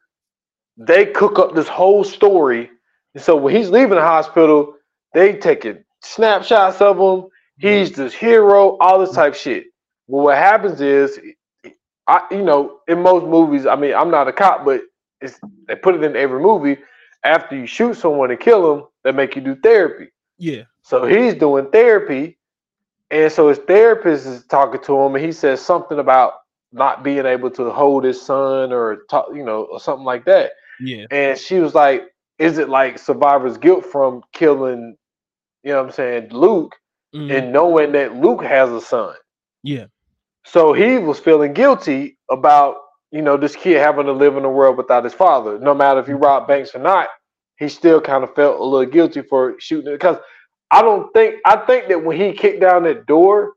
they cook up this whole story. And so when he's leaving the hospital, they taking snapshots of him. He's this hero, all this type shit. Well, what happens is, I you know, in most movies, I mean, I'm not a cop, but it's they put it in every movie. After you shoot someone and kill them, they make you do therapy. Yeah. So he's doing therapy, and so his therapist is talking to him, and he says something about not being able to hold his son or talk, you know, or something like that. Yeah. And she was like, "Is it like survivor's guilt from killing, you know, what I'm saying Luke, Mhm. and knowing that Luke has a son?" yeah. So he was feeling guilty about you know, this kid having to live in a world without his father. No matter if he robbed banks or not, he still kind of felt a little guilty for shooting it. Because I don't think I think that when he kicked down that door,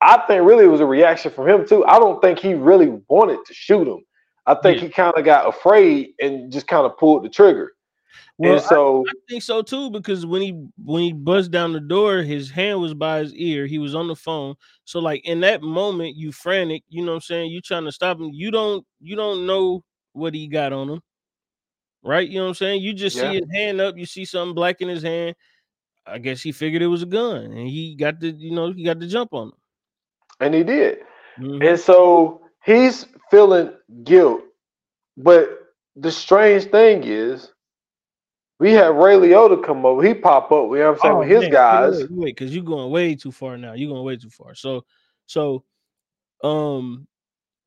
I think really it was a reaction from him too. I don't think he really wanted to shoot him. I think Yeah. he kind of got afraid and just kind of pulled the trigger. Well, and so I think so too because when he when he buzzed down the door, his hand was by his ear. He was on the phone. So like in that moment, you frantic. You know what I'm saying? You trying to stop him. You don't you don't know what he got on him, right? You know what I'm saying? You just Yeah. see his hand up. You see something black in his hand. I guess he figured it was a gun, and he got the you know he got the jump on him. and he did. Mhm. And so he's feeling guilt. But the strange thing is, we had Ray Liotta come over. He pop up, you know what I'm saying, Oh, with his man, guys. Wait, wait, because you're going way too far now. You're going way too far. So, so, um,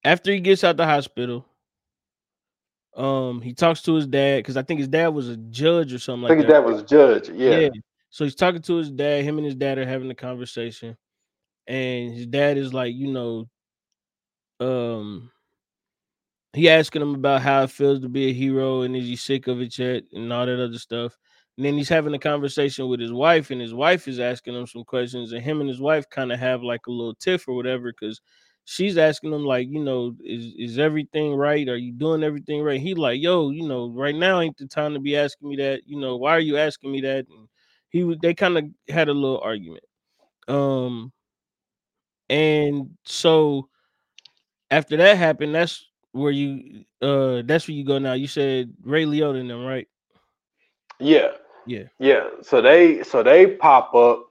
after he gets out the hospital, um, he talks to his dad because I think his dad was a judge or something I like think that. that was a Judge. Yeah. So he's talking to his dad. Him and his dad are having a conversation, and his dad is like, you know, um, he asking him about how it feels to be a hero and is he sick of it yet and all that other stuff. And then he's having a conversation with his wife, and his wife is asking him some questions, and him and his wife kind of have like a little tiff or whatever, because she's asking him, like, you know, is is everything right? Are you doing everything right? He like, yo, you know, right now ain't the time to be asking me that. You know, why are you asking me that? And he was they kind of had a little argument. Um and so after that happened, that's where you uh that's where you go now. You said Ray Liotta and them, right? Yeah. Yeah. Yeah. So they so they pop up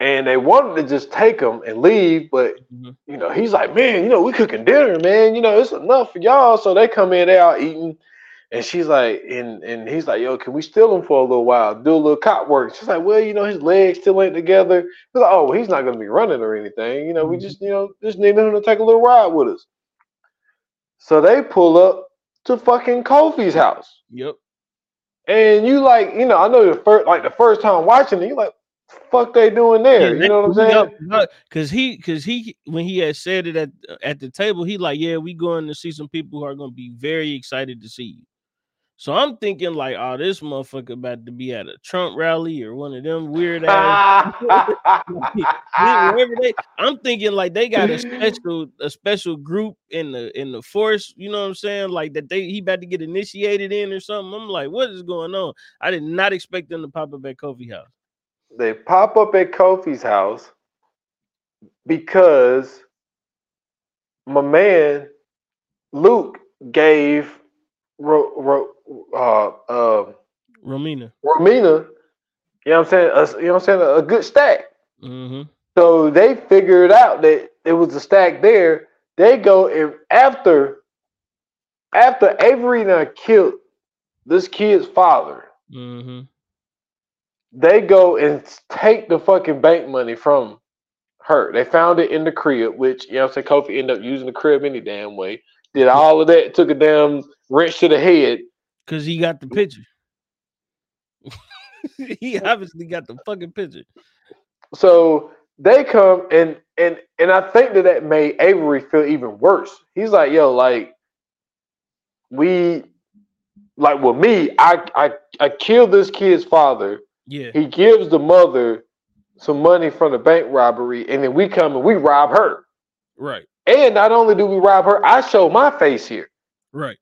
and they wanted to just take him and leave, but Mhm. you know, he's like, Man, you know, we cooking dinner, man. You know, it's enough for y'all. So they come in, they out eating. And she's like, and and he's like, yo, can we steal him for a little while? Do a little cop work. She's like, well, you know, his legs still ain't together. He's like, oh, well, he's not gonna be running or anything. You know, we Mhm. just, you know, just need him to take a little ride with us. So they pull up to fucking Kofi's house. Yep. And you like, you know, I know the first like the first time watching it, you like, fuck they doing there? you know what I'm saying? Because he, because he, when he had said it at at the table, he like, yeah, we going to see some people who are going to be very excited to see you. So I'm thinking like, oh, this motherfucker about to be at a Trump rally or one of them weird ass. they, I'm thinking like they got a special a special group in the in the force. You know what I'm saying? Like that they he about to get initiated in or something. I'm like, what is going on? I did not expect them to pop up at Kofi house. they pop up at Kofi's house because my man Luke gave wrote, Ro, uh, uh, Romina. Romina, you know what I'm saying, a, you know what I'm saying, a, a good stack. Mm-hmm. So they figured out that it was a stack there. They go and after after Avery now killed this kid's father, Mm-hmm. they go and take the fucking bank money from her. They found it in the crib, which you know what I'm saying Kofi ended up using the crib any damn way. Did all of that, took a damn wrench to the head. Cause he got the picture. he obviously got the fucking picture. So they come and and and I think that that made Avery feel even worse. He's like, yo, like we like with me, I I I killed this kid's father. Yeah. He gives the mother some money from the bank robbery, and then we come and we rob her. Right. And not only do we rob her, I show my face here. Right.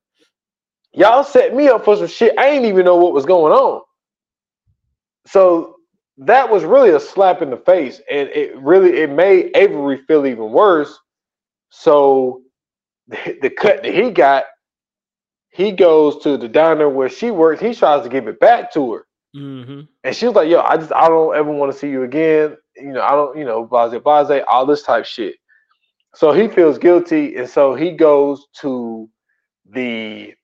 Y'all set me up for some shit. I ain't even know what was going on. So that was really a slap in the face, and it really it made Avery feel even worse. So the, the cut that he got, he goes to the diner where she works. He tries to give it back to her, Mm-hmm. and she's like, "Yo, I just I don't ever want to see you again. You know, I don't, you know, blase blase, all this type shit." So he feels guilty, and so he goes to the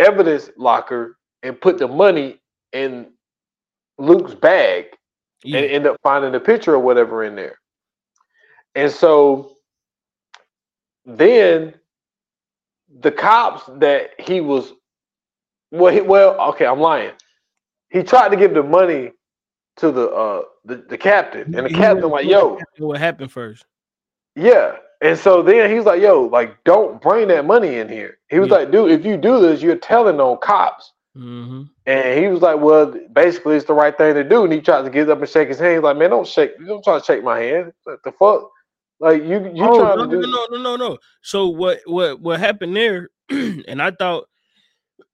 evidence locker and put the money in Luke's bag Yeah. and end up finding the picture or whatever in there. And so then the cops that he was well he, well okay I'm lying. He tried to give the money to the uh the, the captain and the He captain like yo what happened first? yeah And so then he's like, yo, like, don't bring that money in here. He was Yeah. like, dude, if you do this, you're telling on cops. Mm-hmm. And he was like, well, basically, it's the right thing to do. And he tried to get up and shake his hand. He's like, man, don't shake, don't try to shake my hand. What the fuck? Like, you, you oh, trying no, to do. no, no, no, no, no. So what, what, what happened there? and I thought,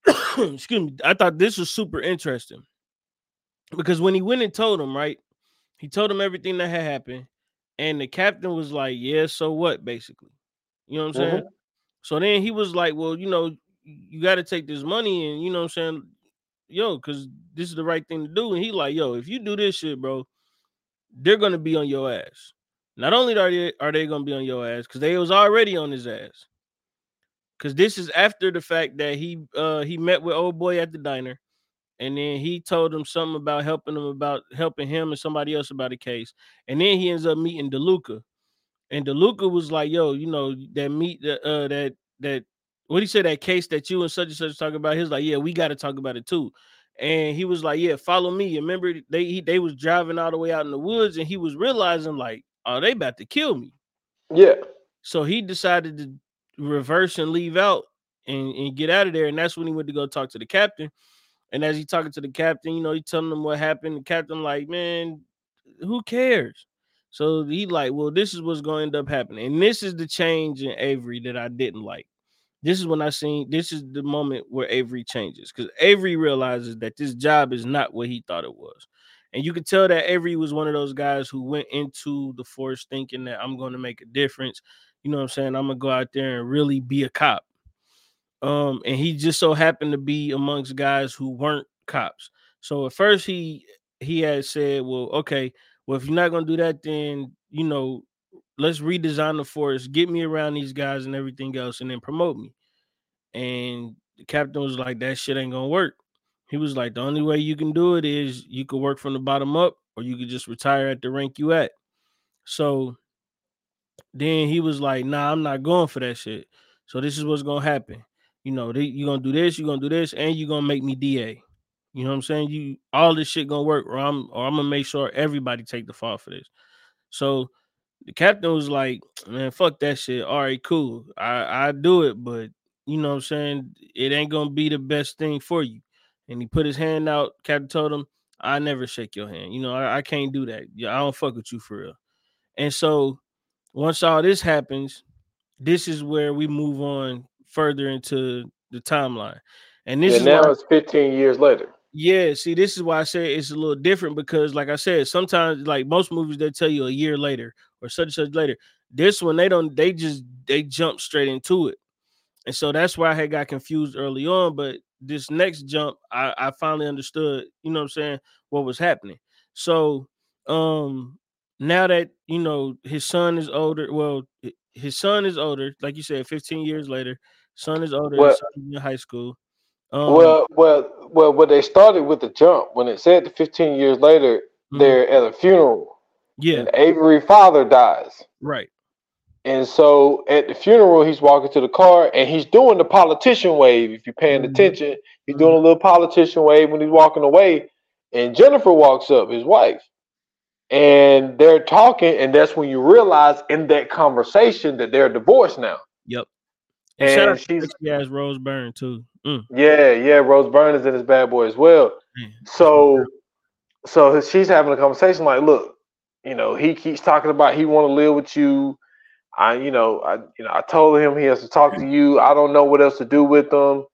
excuse me, I thought this was super interesting because when he went and told him, right, he told him everything that had happened, and the captain was like, "Yeah, so what?" Basically, you know what I'm saying. Mhm. So then he was like, "Well, you know, you got to take this money, and you know what I'm saying, yo, because this is the right thing to do." And he like, "Yo, if you do this shit, bro, they're gonna be on your ass. Not only are they are they gonna be on your ass, because they was already on his ass. Because this is after the fact that he uh he met with old boy at the diner, and then he told him something about helping him about helping him and somebody else about a case, and then he ends up meeting DeLuca, and DeLuca was like, "Yo, you know that meet that uh that that what he said that case that you and such and such talk about." He's like, "Yeah, we got to talk about it too." And he was like, "Yeah, follow me." Remember, they he, they was driving all the way out in the woods, and he was realizing like, "Oh, they about to kill me." Yeah. So he decided to reverse and leave out and, and get out of there. And that's when he went to go talk to the captain. And as he talking to the captain, you know, he telling him what happened. The captain, like, man, who cares? So he like, well, this is what's going to end up happening. And this is the change in Avery that I didn't like. This is when I seen this is the moment where Avery changes because Avery realizes that this job is not what he thought it was. And you could tell that Avery was one of those guys who went into the force thinking that I'm going to make a difference. You know what I'm saying? I'm gonna go out there and really be a cop. Um, and he just so happened to be amongst guys who weren't cops. So at first he he had said, Well, okay, well, if you're not gonna do that, then you know, let's redesign the force, get me around these guys and everything else, and then promote me. And the captain was like, That shit ain't gonna work. He was like, The only way you can do it is you could work from the bottom up, or you could just retire at the rank you at. So then he was like, Nah, I'm not going for that shit. So this is what's gonna happen. You know, you're gonna do this, you're gonna do this, and you're gonna make me DA. You know what I'm saying? You all this shit gonna work, or I'm or I'm gonna make sure everybody take the fall for this. So the captain was like, Man, fuck that shit. All right, cool. I I do it, but you know what I'm saying? It ain't gonna be the best thing for you. And he put his hand out. Captain told him, I never shake your hand. You know, I, I can't do that. I don't fuck with you for real. And so once all this happens, this is where we move on further into the timeline. And this is now why, it's 15 years later. yeah, see, this is why I say it's a little different because, like I said, sometimes, like most movies, they tell you a year later or such and such later. This one, they don't, they just they jump straight into it. And so that's why I had got confused early on. But this next jump, I, I finally understood, you know what I'm saying, what was happening. So um now that you know his son is older, well, his son is older, like you said, 15 years later, son is older, Well- son is in high school. Um, well, well, well, when they started with the jump, when it said the 15 years later, mhm, they're at a funeral, yeah, and Avery father dies. right, And so at the funeral, he's walking to the car and he's doing the politician wave. If you're paying Mhm. attention, he's doing a little politician wave when he's walking away. And Jennifer walks up, his wife, and they're talking. And that's when you realize in that conversation that they're divorced now. yep. And, And she's, ass Rose Byrne too. Mm, yeah, yeah, Rose Byrne is in his bad boy as well. man. So, so she's having a conversation like, look, you know, he keeps talking about he want to live with you. I, you know, I, you know, I told him he has to talk to you. I don't know what else to do with them,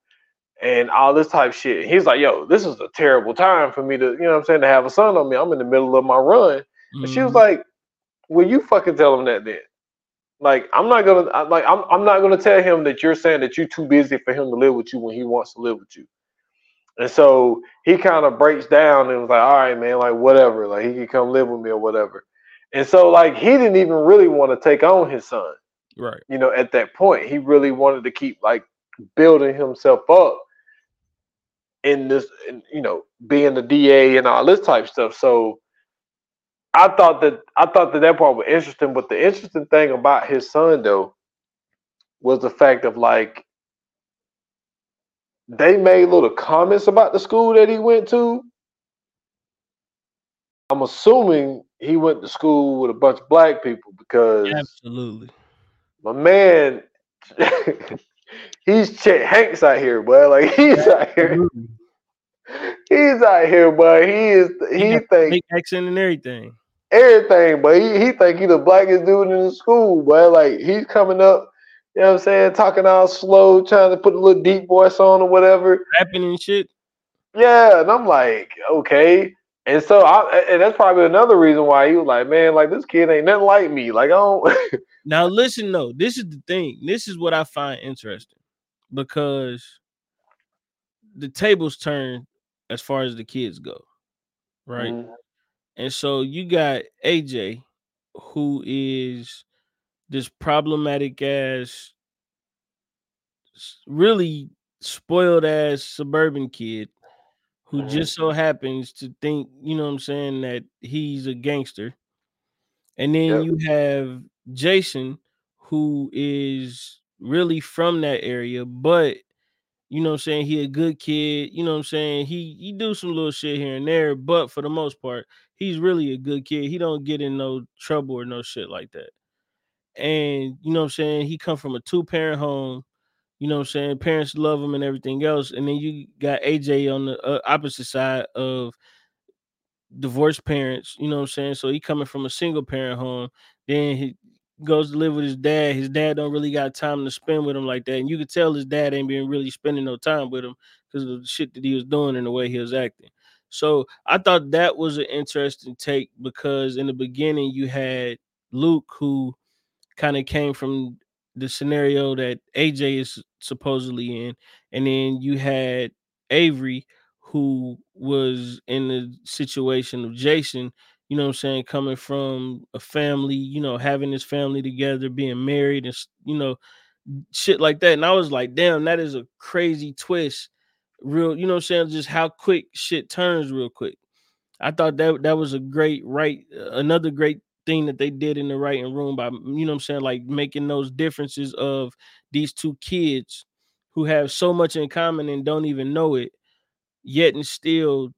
and all this type shit. He's like, yo, this is a terrible time for me to, you know, what I'm saying, to have a son on me. I'm in the middle of my run, and she was Mhm. like, will you fucking tell him that then? Like, I'm not gonna, I- like, I'm, I'm not gonna tell him that you're saying that you're too busy for him to live with you when he wants to live with you. And so he kind of breaks down and was like, all right, man, like whatever, like he can come live with me or whatever. And so like he didn't even really want to take on his son, right, you know, at that point. He really wanted to keep like building himself up in this, in, you know, being the DA and all this type stuff. So I thought that I thought that that part was interesting. But the interesting thing about his son though was the fact of like they made little comments about the school that he went to. I'm assuming he went to school with a bunch of black people because absolutely. my man, he's Chet Hanks out here, boy. Like he's out here. Absolutely. He's out here, boy. He is. He got think accent and everything. everything, but he, he think he the blackest dude in the school, boy. Like he's coming up, you know what I'm saying, talking all slow, trying to put a little deep voice on or whatever. Rapping and shit. Yeah, and I'm like, okay. And so I and that's probably another reason why he was like, man, like this kid ain't nothing like me. Like I don't Now listen though, this is the thing. This is what I find interesting because the tables turn as far as the kids go, right? Mhm. And so you got AJ, who is this problematic ass, really spoiled ass suburban kid who Mhm. just so happens to think, you know what I'm saying, that he's a gangster. And then Yep. you have Jason, who is really from that area, but you know what I'm saying, he a good kid, you know what I'm saying? He he do some little shit here and there, but for the most part, he's really a good kid. He don't get in no trouble or no shit like that. And you know what I'm saying? He come from a two-parent home. You know what I'm saying? Parents love him and everything else. And then you got AJ on the uh, opposite side of divorced parents, you know what I'm saying? So he coming from a single parent home, then he goes to live with his dad. His dad don't really got time to spend with him like that. And you could tell his dad ain't been really spending no time with him because of the shit that he was doing and the way he was acting. So I thought that was an interesting take because in the beginning you had Luke who kind of came from the scenario that AJ is supposedly in, and then you had Avery who was in the situation of Jason, you know what I'm saying, coming from a family, you know, having his family together, being married and you know, shit like that. And I was like, damn, that is a crazy twist. Real, you know I'm saying? Just how quick shit turns real quick. I thought that that was a great right, uh, another great thing that they did in the writing room by you know I'm saying, like making those differences of these two kids who have so much in common and don't even know it, yet and still,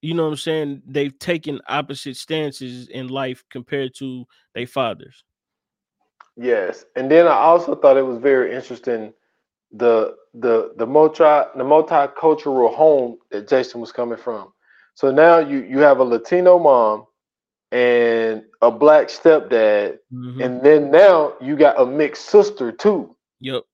you know what I'm saying, they've taken opposite stances in life compared to their fathers. Yes, and then I also thought it was very interesting the the the multi the multicultural home that Jason was coming from. So now you you have a Latino mom and a black stepdad, Mhm. and then now you got a mixed sister too. Yep,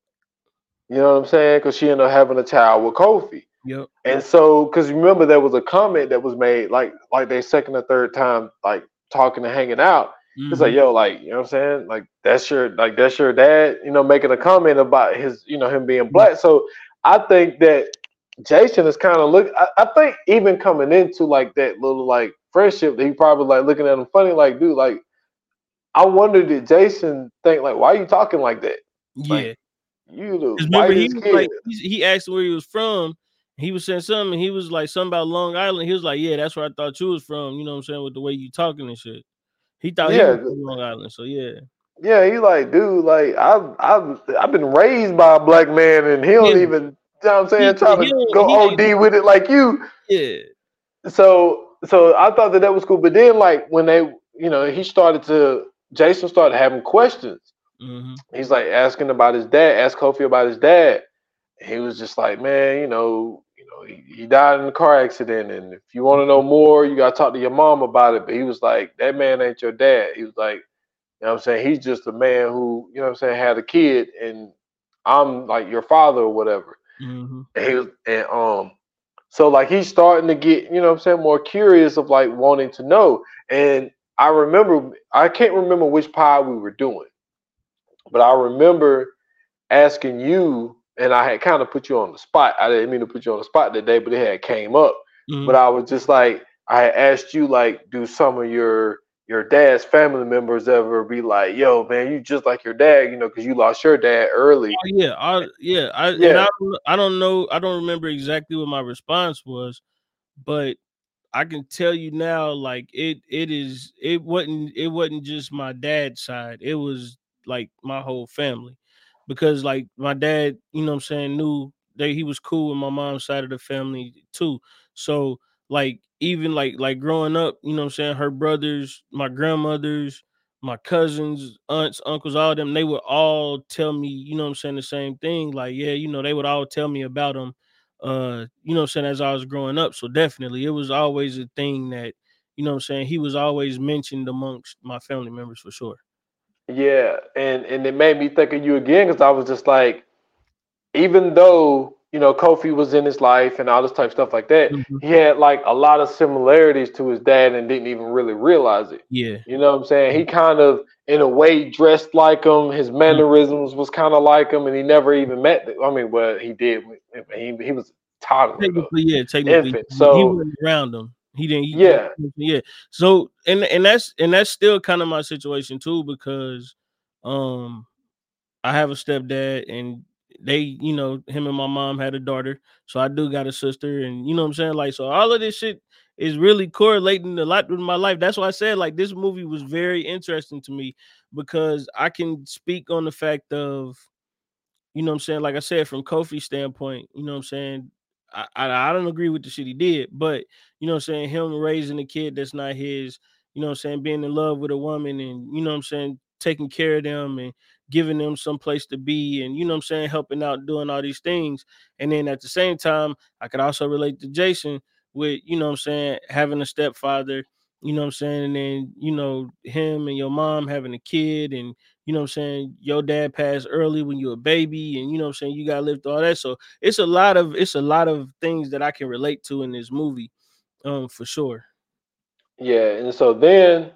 You know what I'm saying? Because she ended up having a child with Kofi. yep. And so, because remember, there was a comment that was made, like like they second or third time, like talking and hanging out. It's like, mhm, yo, like, you know what I'm saying? Like that's your like that's your dad, you know, making a comment about his, you know, him being black. So I think that Jason is kind of look I, I think even coming into like that little like friendship that he probably like looking at him funny, like, dude, like I wonder did Jason think like why are you talking like that? yeah. Like, You the remember, he kid. like, he asked where he was from. He was saying something. and He was like something about Long Island. He was like, "Yeah, that's where I thought you was from." You know what I'm saying with the way you talking and shit. He thought he Yeah, was from Long Island. So yeah, Yeah, he like, dude, like I've I've I've been raised by a black man and he don't Yeah. even you know what I'm saying, He- try he to go he ain't- OD with it like you. yeah, So so I thought that that was cool. But then like when they you know, he started to Jason started having questions. hmm He's like asking about his dad, asked Kofi about his dad. He was just like, man, you know, you know, he, he died in a car accident, and if you want to know more, you gotta talk to your mom about it. But he was like, that man ain't your dad. He was like, you know what I'm saying? He's just a man who, you know what I'm saying, had a kid, and I'm like your father or whatever. hmm And he was, and um, so like he's starting to get, you know what I'm saying, more curious of like wanting to know. And I remember, I can't remember which pod we were doing, but I remember asking you, and I had kind of put you on the spot. I didn't mean to put you on the spot that day, but it had came up. Mm-hmm. But I was just like, I asked you, like, do some of your your dad's family members ever be like, yo, man, you just like your dad, you know, because you lost your dad early. Oh, yeah, I, yeah, I, and Yeah. I, don't- I don't know, I don't remember exactly what my response was, but I can tell you now, like it, it is, it wasn't, it wasn't just my dad's side, it was like my whole family, because like my dad, you know, what I'm saying, knew that he was cool with my mom's side of the family too, so like even like like growing up, you know, I'm saying, her brothers, my grandmothers, my cousins, aunts, uncles, all them, they would all tell me, you know I'm saying, the same thing. Like, yeah, you know, they would all tell me about them, uh, you know I'm saying, as I was growing up. So definitely it was always a thing that, you know I'm saying, he was always mentioned amongst my family members for sure. Yeah, and and it made me think of you again because I was just like, even though you know Kofi was in his life and all this type of stuff like that, Mhm. he had like a lot of similarities to his dad and didn't even really realize it. Yeah. You know what I'm saying? He kind of, in a way, dressed like him. His mannerisms was kind of like him, and he never even met. The, I mean, well, he did. He he was toddler. though. Yeah, technically, Infant, he- he wasn't around them. He didn't. He, Yeah. yeah. So and and that's and that's still kind of my situation too because, um, I have a stepdad and they, you know, him and my mom had a daughter, so I do got a sister, and you know what I'm saying. Like, so all of this shit is really correlating a lot with my life. That's why I said like this movie was very interesting to me because I can speak on the fact of you know what I'm saying? Like I said, from Kofi's standpoint, you know what I'm saying? I, I, I don't agree with the shit he did, but you know what I'm saying? Him raising a kid that's not his, you know what I'm saying? Being in love with a woman and, you know what I'm saying? Taking care of them and giving them some place to be and, you know I'm saying? Helping out, doing all these things. And then at the same time, I could also relate to Jason with, you know I'm saying? Having a stepfather, you know I'm saying? And then, you know, him and your mom having a kid and, you know I'm saying, your dad passed early when you were a baby, and you know I'm saying, you gotta live through all that. So it's a lot of it's a lot of things that I can relate to in this movie, um, for sure. Yeah, and so then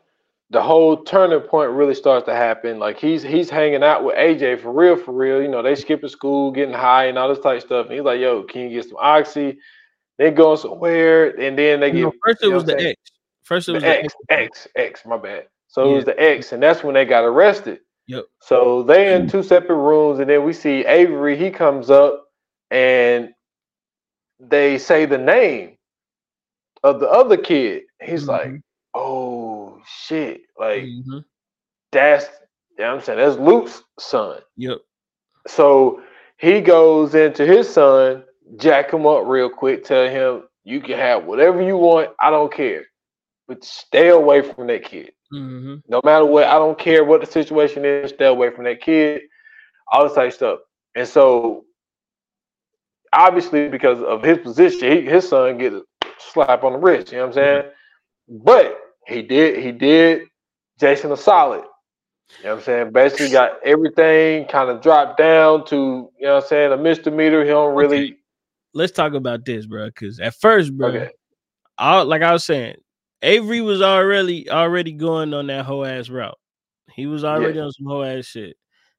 the whole turning point really starts to happen. Like he's he's hanging out with AJ for real, for real. You know, they skipping school, getting high, and all this type of stuff. And he's like, "Yo, can you get some oxy?" They going somewhere, and then they get first it was the saying? X. First it was the the X, X. X. My bad. So it was the X, and that's when they got arrested. Yep. So they in two separate rooms, and then we see Avery. He comes up, and they say the name of the other kid. He's like, Mhm. "Oh shit!" Like Mhm. that's you know what I'm saying that's Luke's son. Yep. So he goes into his son, jack him up real quick, tell him you can have whatever you want. I don't care, but stay away from that kid. hmm No matter what, I don't care what the situation is. Stay away from that kid. All this type of stuff. And so, obviously, because of his position, he, his son get a slap on the wrist. You know what I'm saying? But he did. He did Jason a solid. You know what I'm saying? Basically, got everything kind of dropped down to you know what I'm saying a misdemeanor. He don't really. Okay. Let's talk about this, bro. Because at first, bro, Okay. I, like I was saying, Avery was already already going on that whole ass route. He was already on some whole ass shit.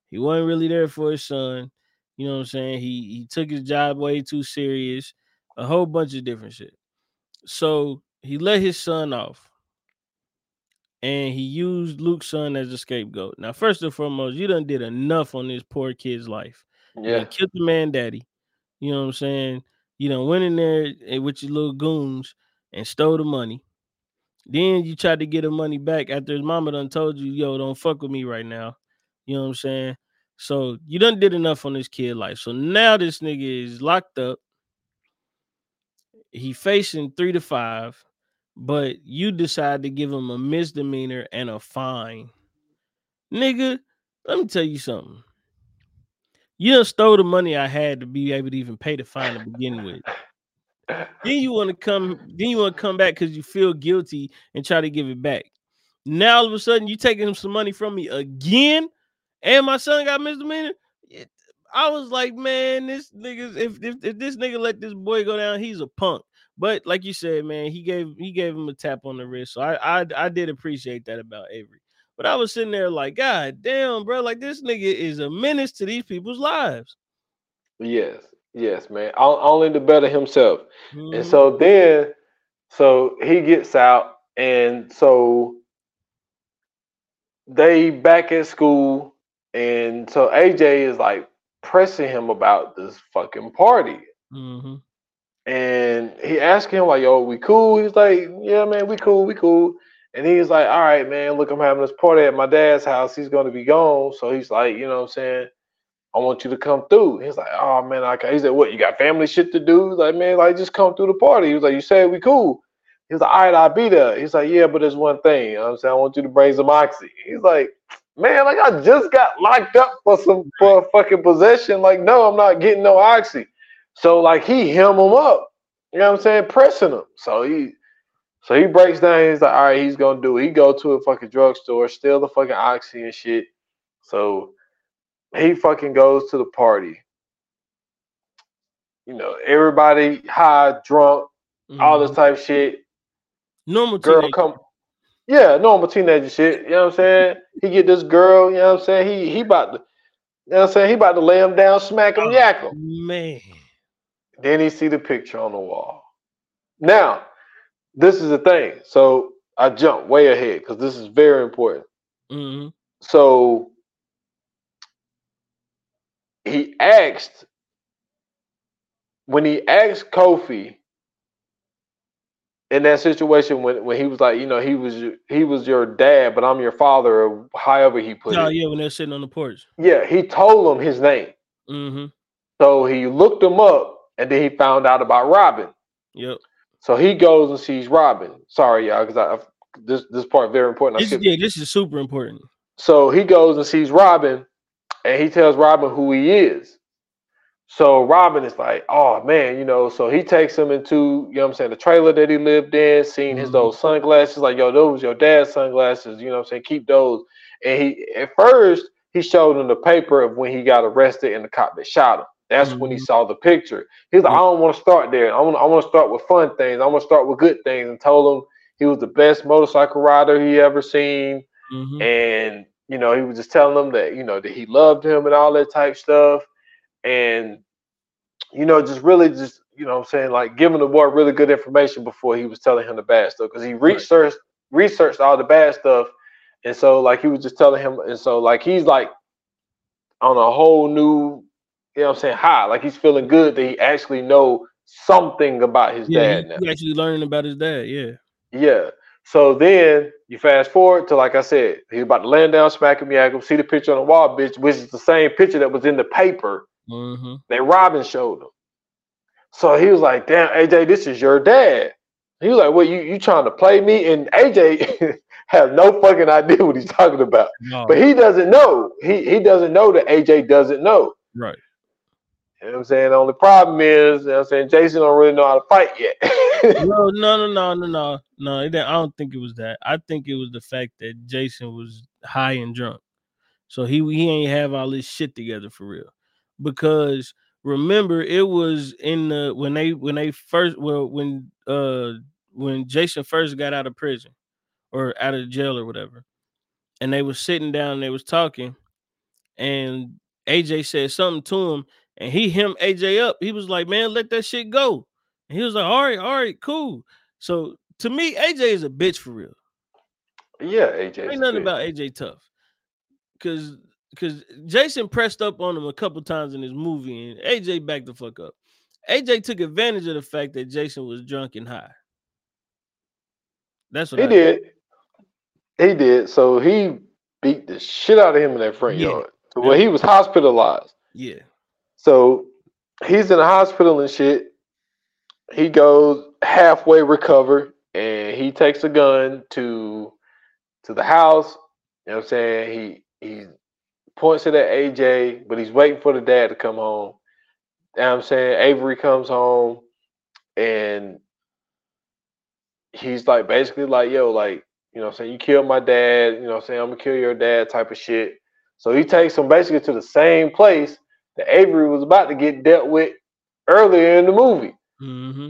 He wasn't really there for his son. You know what I'm saying? He he took his job way too serious. A whole bunch of different shit. So he let his son off. And he used Luke's son as a scapegoat. Now, first and foremost, you done did enough on this poor kid's life. Yeah. killed the man daddy. You know what I'm saying? You done went in there eh, with your little goons and stole the money. Then you tried to get the money back after his mama done told you, yo, don't fuck with me right now. You know what I'm saying? So you done did enough on this kid life. So now this nigga is locked up. He facing three to five, but you decide to give him a misdemeanor and a fine. Nigga, let me tell you something. You done stole the money I had to be able to even pay the fine to begin with. Then you want to come, then you want to come back because you feel guilty and try to give it back. Now all of a sudden you taking him some money from me again, and my son got misdemeanor. I was like, man, this nigga, if, if if this nigga let this boy go down, he's a punk. But like you said, man, he gave he gave him a tap on the wrist. So I I, I did appreciate that about Avery. But I was sitting there like, God damn, bro, like this nigga is a menace to these people's lives. Yes. Yes, man. O- Only to better himself. And Mhm. so then, so he gets out, and so they back at school, and so AJ is like pressing him about this fucking party, Mhm. And he asking him like, "Yo, we cool?" He's like, "Yeah, man, we cool, we cool." And he's like, "All right, man, look, I'm having this party at my dad's house. He's gonna be gone, so he's like, you know what I'm saying." I want you to come through. He's like, oh man, I can't. He said, what? You got family shit to do? He's like, man, like just come through the party. He was like, you said we cool. He's like, all right, I'll be there. He's like, yeah, but there's one thing. You know what I'm saying, I want you to bring some oxy. He's like, man, like I just got locked up for some for fucking possession. Like, no, I'm not getting no oxy. So like he hem him up. You know what I'm saying? Pressing him. So he so he breaks down. He's like, all right, he's gonna do it. He go to a fucking drugstore, steal the fucking oxy and shit. So he fucking goes to the party. You know, everybody high, drunk, all this Mhm. type of shit. normal Girl teenage- come. Yeah, normal teenager shit. You know what I'm saying? He get this girl, you know what I'm saying? He he about to, you know what I'm saying? He about to lay him down, smack him, yak him. man. Then he see the picture on the wall. Now, this is the thing. So I jump way ahead because this is very important. hmm So he asked when he asked Kofi in that situation when, when he was like, you know, he was your- he was your dad, but I'm your father, or however he put Oh it. yeah, when they're sitting on the porch. Yeah, he told him his name. hmm So he looked him up and then he found out about Robin. Yep. So he goes and sees Robin. Sorry, y'all, because I this this part very important. This, yeah, this is super important. So he goes and sees Robin, and he tells Robin who he is. So Robin is like, oh man, you know, so he takes him into, you know what I'm saying, the trailer that he lived in, seeing his Mhm. those sunglasses, like, yo, those your dad's sunglasses, you know what I'm saying? Keep those. And he at first he showed him the paper of when he got arrested and the cop that shot him. That's when he Mhm. saw the picture. He's like, I don't want to start there. I want I want to start with fun things. I want to start with good things. And told him he was the best motorcycle rider he ever seen hmm and you know he was just telling him that you know that he loved him and all that type stuff and you know just really just you know what i'm saying like giving the boy really good information before he was telling him the bad stuff because he researched researched all the bad stuff and so like he was just telling him and so like he's like on a whole new you know what i'm saying high like he's feeling good that he actually know something about his Yeah, dad now he actually learning about his dad. Yeah. yeah. So then you fast forward to like I said, he's about to land down, smack him, yak him, see the picture on the wall, bitch, which is the same picture that was in the paper hmm that Robin showed him. So he was like, "Damn, AJ, this is your dad." He was like, "What you you trying to play me?" And AJ has no fucking idea what he's talking about, No, but he doesn't know. He he doesn't know that AJ doesn't know. right. You know what I'm saying? The only problem is, you know what I'm saying, Jason don't really know how to fight yet. No, no, no, no, no, no, no. I don't think it was that. I think it was the fact that Jason was high and drunk, so he he ain't have all this shit together for real. Because remember, it was in the when they when they first well when uh when Jason first got out of prison or out of jail or whatever, and they was sitting down and they was talking, and AJ said something to him, and he him AJ up. He was like, "Man, let that shit go." And he was like, "All right, all right, cool." So to me, AJ is a bitch for real. yeah, AJ. Ain't nothing about AJ tough, cause cause Jason pressed up on him a couple times in his movie, and AJ backed the fuck up. AJ took advantage of the fact that Jason was drunk and high. That's what He I did. He did. So he beat the shit out of him in that front Yeah. yard. To where he was hospitalized. Yeah, So he's in the hospital and shit. He goes halfway recovered and he takes a gun to to the house. You know what I'm saying? He he points it at AJ, but he's waiting for the dad to come home. You know I'm saying? Avery comes home and he's like basically like, yo, like, you know I'm saying, you killed my dad, you know I'm saying, I'm gonna kill your dad type of shit. So he takes him basically to the same place that Avery was about to get dealt with earlier in the movie. hmm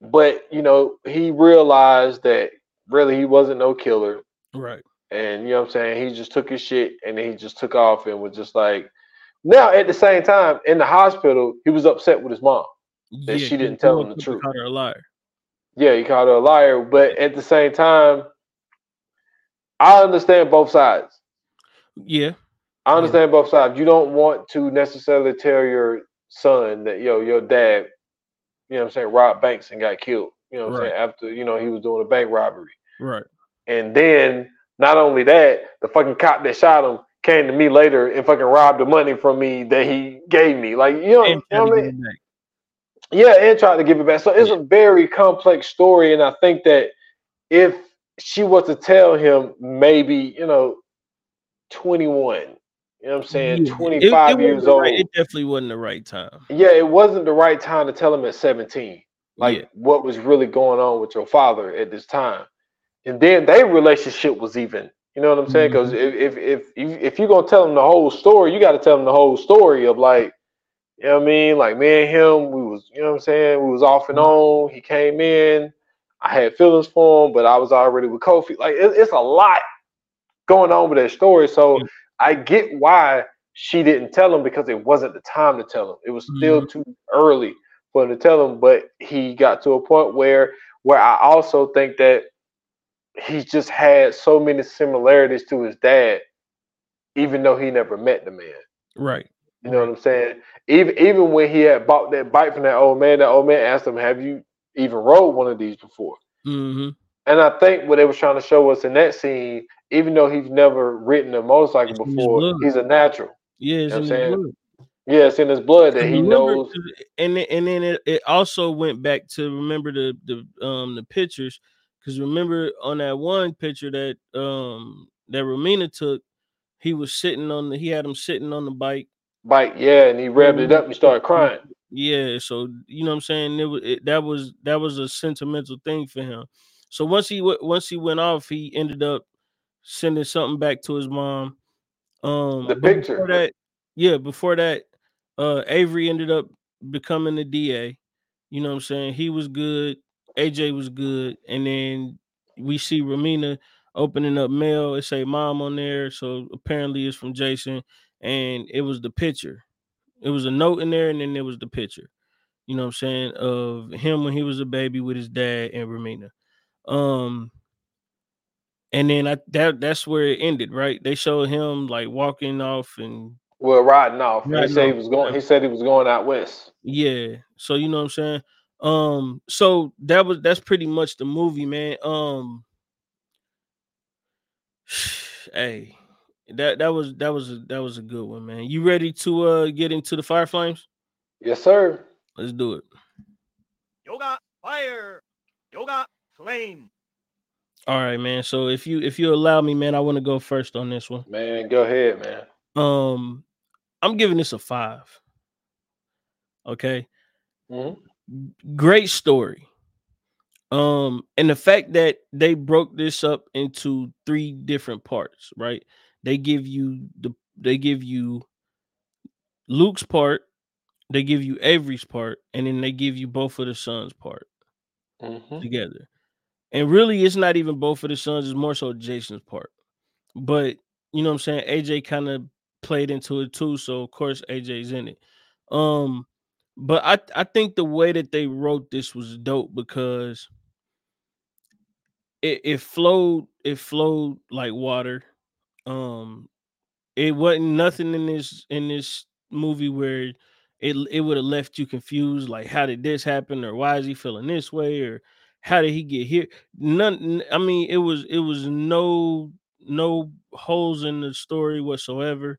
But you know, he realized that really he wasn't no killer. right. And you know what I'm saying? He just took his shit and then he just took off and was just like now at the same time in the hospital, he was upset with his mom. That she didn't tell him the truth. Called her a liar. Yeah, he called her a liar, but at the same time, I understand both sides. Yeah, I Yeah. understand both sides. You don't want to necessarily tell your son that yo, your dad, you know what I'm saying, robbed banks and got killed. You know what I'm saying? After, you know, he was doing a bank robbery. right. And then not only that, the fucking cop that shot him came to me later and fucking robbed the money from me that he gave me. Like, you know, you know what I mean? Yeah, and tried to give it back. So it's a very complex story, and I think that if she was to tell him, maybe you know, twenty one. You know what I'm saying? Yeah, it- 25 it wasn't years old. right- it definitely wasn't the right time. yeah, it wasn't the right time to tell him at 17. Like Yeah. what was really going on with your father at this time. And then their relationship was even. You know what I'm saying? Because Mm-hmm. if if if you if you're gonna tell him the whole story, you got to tell him the whole story of like, you know what I mean? Like me and him, we was, you know what I'm saying? We was off and on. He came in. I had feelings for him, but I was already with Kofi. Like it, it's a lot going on with that story. So. I get why she didn't tell him because it wasn't the time to tell him. It was still too early for him to tell him. But he got to a point where where I also think that he just had so many similarities to his dad, even though he never met the man. Right. You know what I'm saying? Even even when he had bought that bike from that old man, that old man asked him, "Have you even rode one of these before?" Mm-hmm. And I think what they were trying to show us in that scene, even though he's never ridden a motorcycle It's before, he's a natural. Yeah, it's know in I'm his saying? blood. Yeah, it's in his blood that he knows. and then, and then it, it also went back to remember the the um the pictures because remember on that one picture that um that Romina took, he was sitting on the he had him sitting on the bike. Bike, yeah, and he revved it up and started crying. Yeah, so you know what I'm saying. It was it, that was that was a sentimental thing for him. So once he w- once he went off, he ended up sending something back to his mom. Um, The picture. Before that, yeah, before that, uh, Avery ended up becoming the DA. You know what I'm saying? He was good. AJ was good, and then we see Romina opening up mail. It say mom on there, so apparently it's from Jason, and it was the picture. It was a note in there, and then there was the picture. You know what I'm saying of him when he was a baby with his dad and Romina. Um, and then I that that's where it ended, right? They showed him like walking off and Well, riding off. he Riding said he was going. He said he was going out west. Yeah. So you know what I'm saying? Um so that was that's pretty much the movie, man. Um hey, that that was that was a, that was a good one, man. You ready to uh get into the fire flames? Yes, sir. Let's do it. Yoga fire. Yoga flame. All right, man. So if you if you allow me, man, I want to go first on this one. Man, go ahead, man. Um I'm giving this a 5. Okay? Mhm. great story. Um, and the fact that they broke this up into three different parts, right? They give you the they give you Luke's part, they give you Avery's part, and then they give you both of the sons' part Mhm. together. And really, it's not even both of the sons, it's more so Jason's part. But you know what I'm saying? AJ kind of played into it too. So of course AJ's in it. Um, but I I think the way that they wrote this was dope because it, it flowed, it flowed like water. Um, it wasn't nothing in this in this movie where it it would have left you confused, like how did this happen, or why is he feeling this way, or how did he get here? None. I mean, it was it was no no holes in the story whatsoever.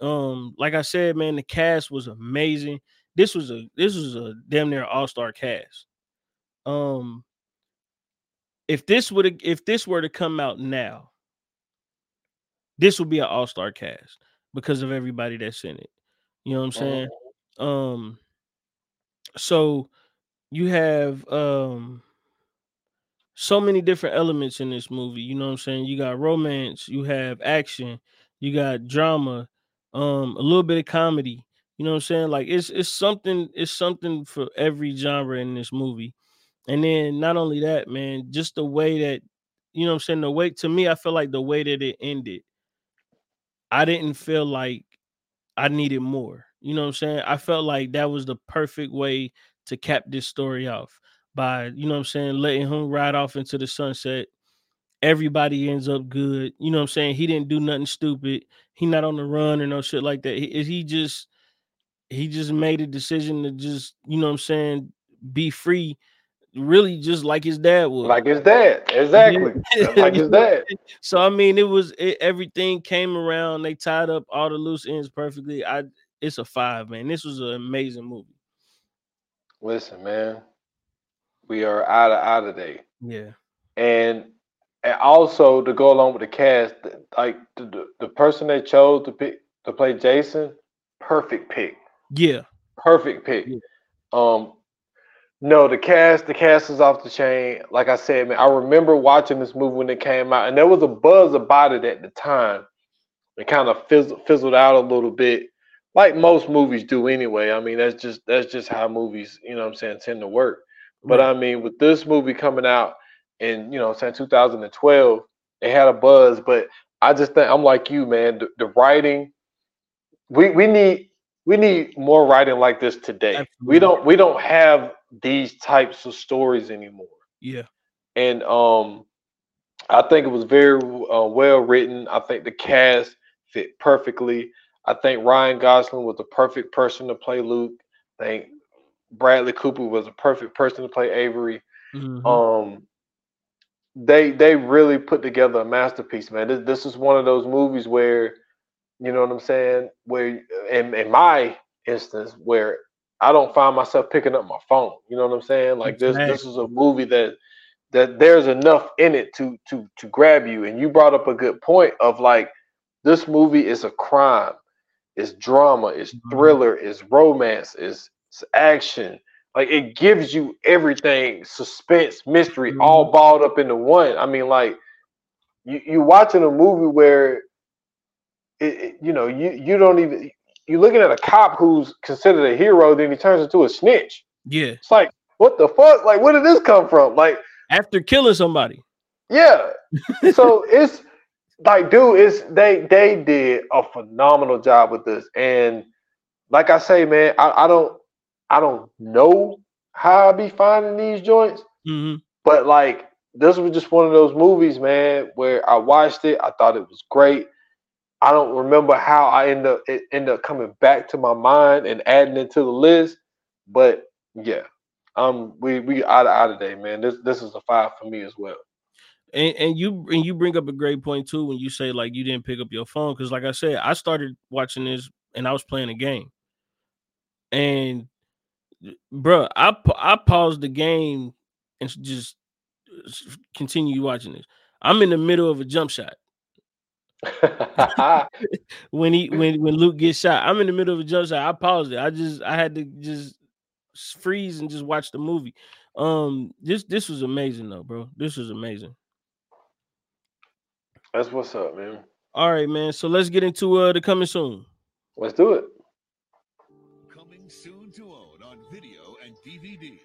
Um, like I said, man, the cast was amazing. This was a this was a damn near all star cast. Um, if this would if this were to come out now, this would be an all star cast because of everybody that's in it. You know what I'm saying? Um, so you have um so many different elements in this movie. You know what I'm saying? You got romance, you have action, you got drama, um, a little bit of comedy. You know what I'm saying? Like it's it's something, it's something for every genre in this movie. And then not only that, man, just the way that you know what I'm saying, the way to me, I feel like the way that it ended, I didn't feel like I needed more. You know what I'm saying? I felt like that was the perfect way to cap this story off by, you know what I'm saying, letting him ride off into the sunset. Everybody ends up good. You know what I'm saying? He didn't do nothing stupid. He not on the run or no shit like that. He, he just he just made a decision to just, you know what I'm saying, be free, really just like his dad would. Like his dad. Exactly. Like his dad. So I mean, it was it, everything came around. They tied up all the loose ends perfectly. I it's a five, man. This was an amazing movie. Listen, man, we are out of out of day, Yeah. and and also to go along with the cast, like the, the, person they chose to pick to play Jason, perfect pick, Yeah. perfect pick. Yeah. Um, no, the cast, the cast is off the chain. Like I said, man, I remember watching this movie when it came out, and there was a buzz about it at the time. It kind of fizzled, fizzled out a little bit, like most movies do anyway. I mean, that's just that's just how movies, you know, what I'm saying, tend to work. But Right. I mean, with this movie coming out in, you know, saying 2012, it had a buzz. But I just think I'm like you, man. The, the writing, we we need we need more writing like this today. We don't we don't have these types of stories anymore. Yeah. And um, I think it was very uh, well written. I think the cast fit perfectly. I think Ryan Gosling was the perfect person to play Luke. I think Bradley Cooper was a perfect person to play Avery. Mhm. Um, they they really put together a masterpiece, man. This, this is one of those movies where, you know what I'm saying, where in, in my instance, where I don't find myself picking up my phone. You know what I'm saying? Like this this is a movie that that there's enough in it to to to grab you. And you brought up a good point of like this movie is a crime, it's drama, it's Mhm. thriller, it's romance, it's, it's action. Like it gives you everything, suspense, mystery, mm-hmm. all balled up into one. I mean, like you you watching a movie where it, it- you know you you don't even you're looking at a cop who's considered a hero, then he turns into a snitch. Yeah. It's like what the fuck? Like where did this come from? Like After killing somebody. yeah. so it's like, dude, it's they they did a phenomenal job with this. And like I say, man, I, I don't I don't know how I be finding these joints, hmm but like this was just one of those movies, man, where I watched it, I thought it was great. I don't remember how I end up it ended up coming back to my mind and adding it to the list, but yeah, um, we we out of out of day, man. This this is a five for me as well. And, and you and you bring up a great point too when you say like you didn't pick up your phone because like I said I started watching this and I was playing a game and bruh I I paused the game and just continue watching this I'm in the middle of a jump shot when he when when Luke gets shot I'm in the middle of a jump shot I paused it I just I had to just freeze and just watch the movie um this this was amazing though bro this was amazing That's what's up, man. All right, man. So let's get into uh the coming soon. Let's do it. Coming soon DVD.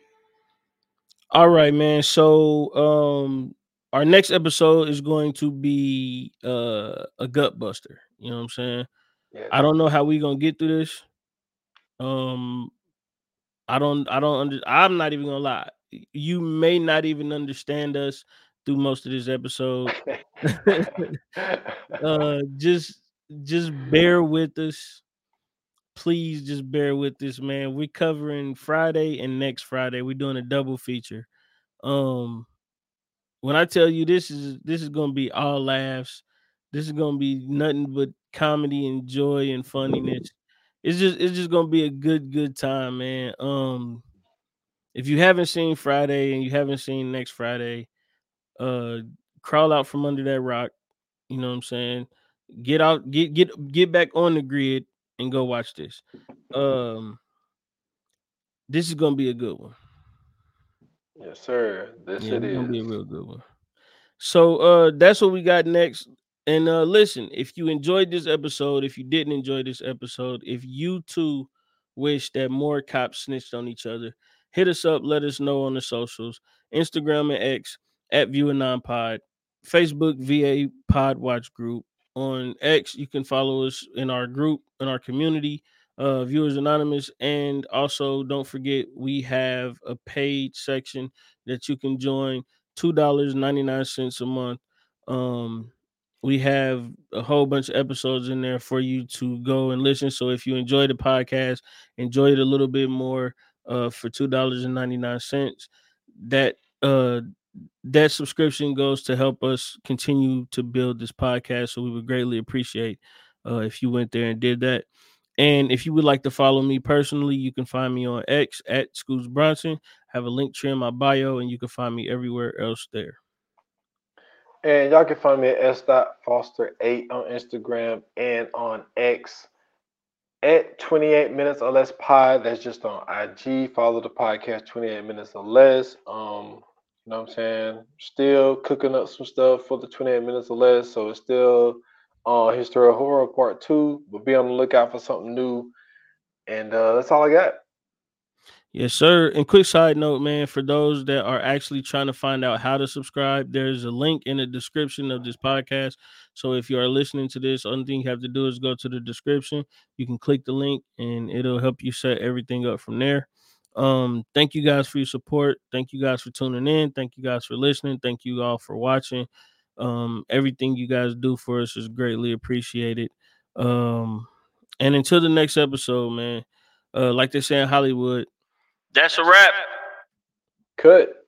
All right, man. So um our next episode is going to be uh a gut buster. You know what I'm saying? Yeah. I don't know how we're gonna get through this. Um I don't I don't under I'm not even gonna lie. You may not even understand us through most of this episode. uh just just bear with us please just bear with this, man. We're covering friday and next friday. We're doing a double feature. Um when i tell you this is this is gonna be all laughs. This is gonna be nothing but comedy and joy and funniness. It's just it's just gonna be a good good time man. Um if you haven't seen friday and you haven't seen next friday uh crawl out from under that rock. You know what i'm saying? Get out get get get back on the grid and go watch this. Um this is gonna be a good one. Yes, sir. This yeah it's gonna be a real good one. So uh that's what we got next. And uh listen if you enjoyed this episode if you didn't enjoy this episode if you too wish that more cops snitched on each other hit us up. Let us know on the socials. Instagram and x at view and Non pod. Facebook va pod watch group on x you can follow us in our group in our community uh viewers anonymous and also don't forget we have a paid section that you can join two dollars ninety nine cents a month. Um, we have a whole bunch of episodes in there for you to go and listen. So if you enjoy the podcast, enjoy it a little bit more uh, for two dollars and ninety nine cents. That uh, that subscription goes to help us continue to build this podcast. So we would greatly appreciate uh, if you went there and did that. And if you would like to follow me personally, you can find me on X at Scoots Bronson. Have a Linktree in my bio, and you can find me everywhere else there. And y'all can find me at s.foster8 on Instagram and on X at 28 minutes or less pod. That's just on IG. Follow the podcast 28 minutes or less. Um, you know what I'm saying? Still cooking up some stuff for the 28 minutes or less. So it's still uh History of Horror Part 2, but be on the lookout for something new. And uh that's all I got. Yes, sir. And quick side note, man, for those that are actually trying to find out how to subscribe, there's a link in the description of this podcast. So if you are listening to this, only thing you have to do is go to the description. You can click the link and it'll help you set everything up from there. Um, thank you guys for your support. Thank you guys for tuning in. Thank you guys for listening. Thank you all for watching. Um, everything you guys do for us is greatly appreciated. Um, and until the next episode, man, uh, like they say in Hollywood, that's a wrap. Cut.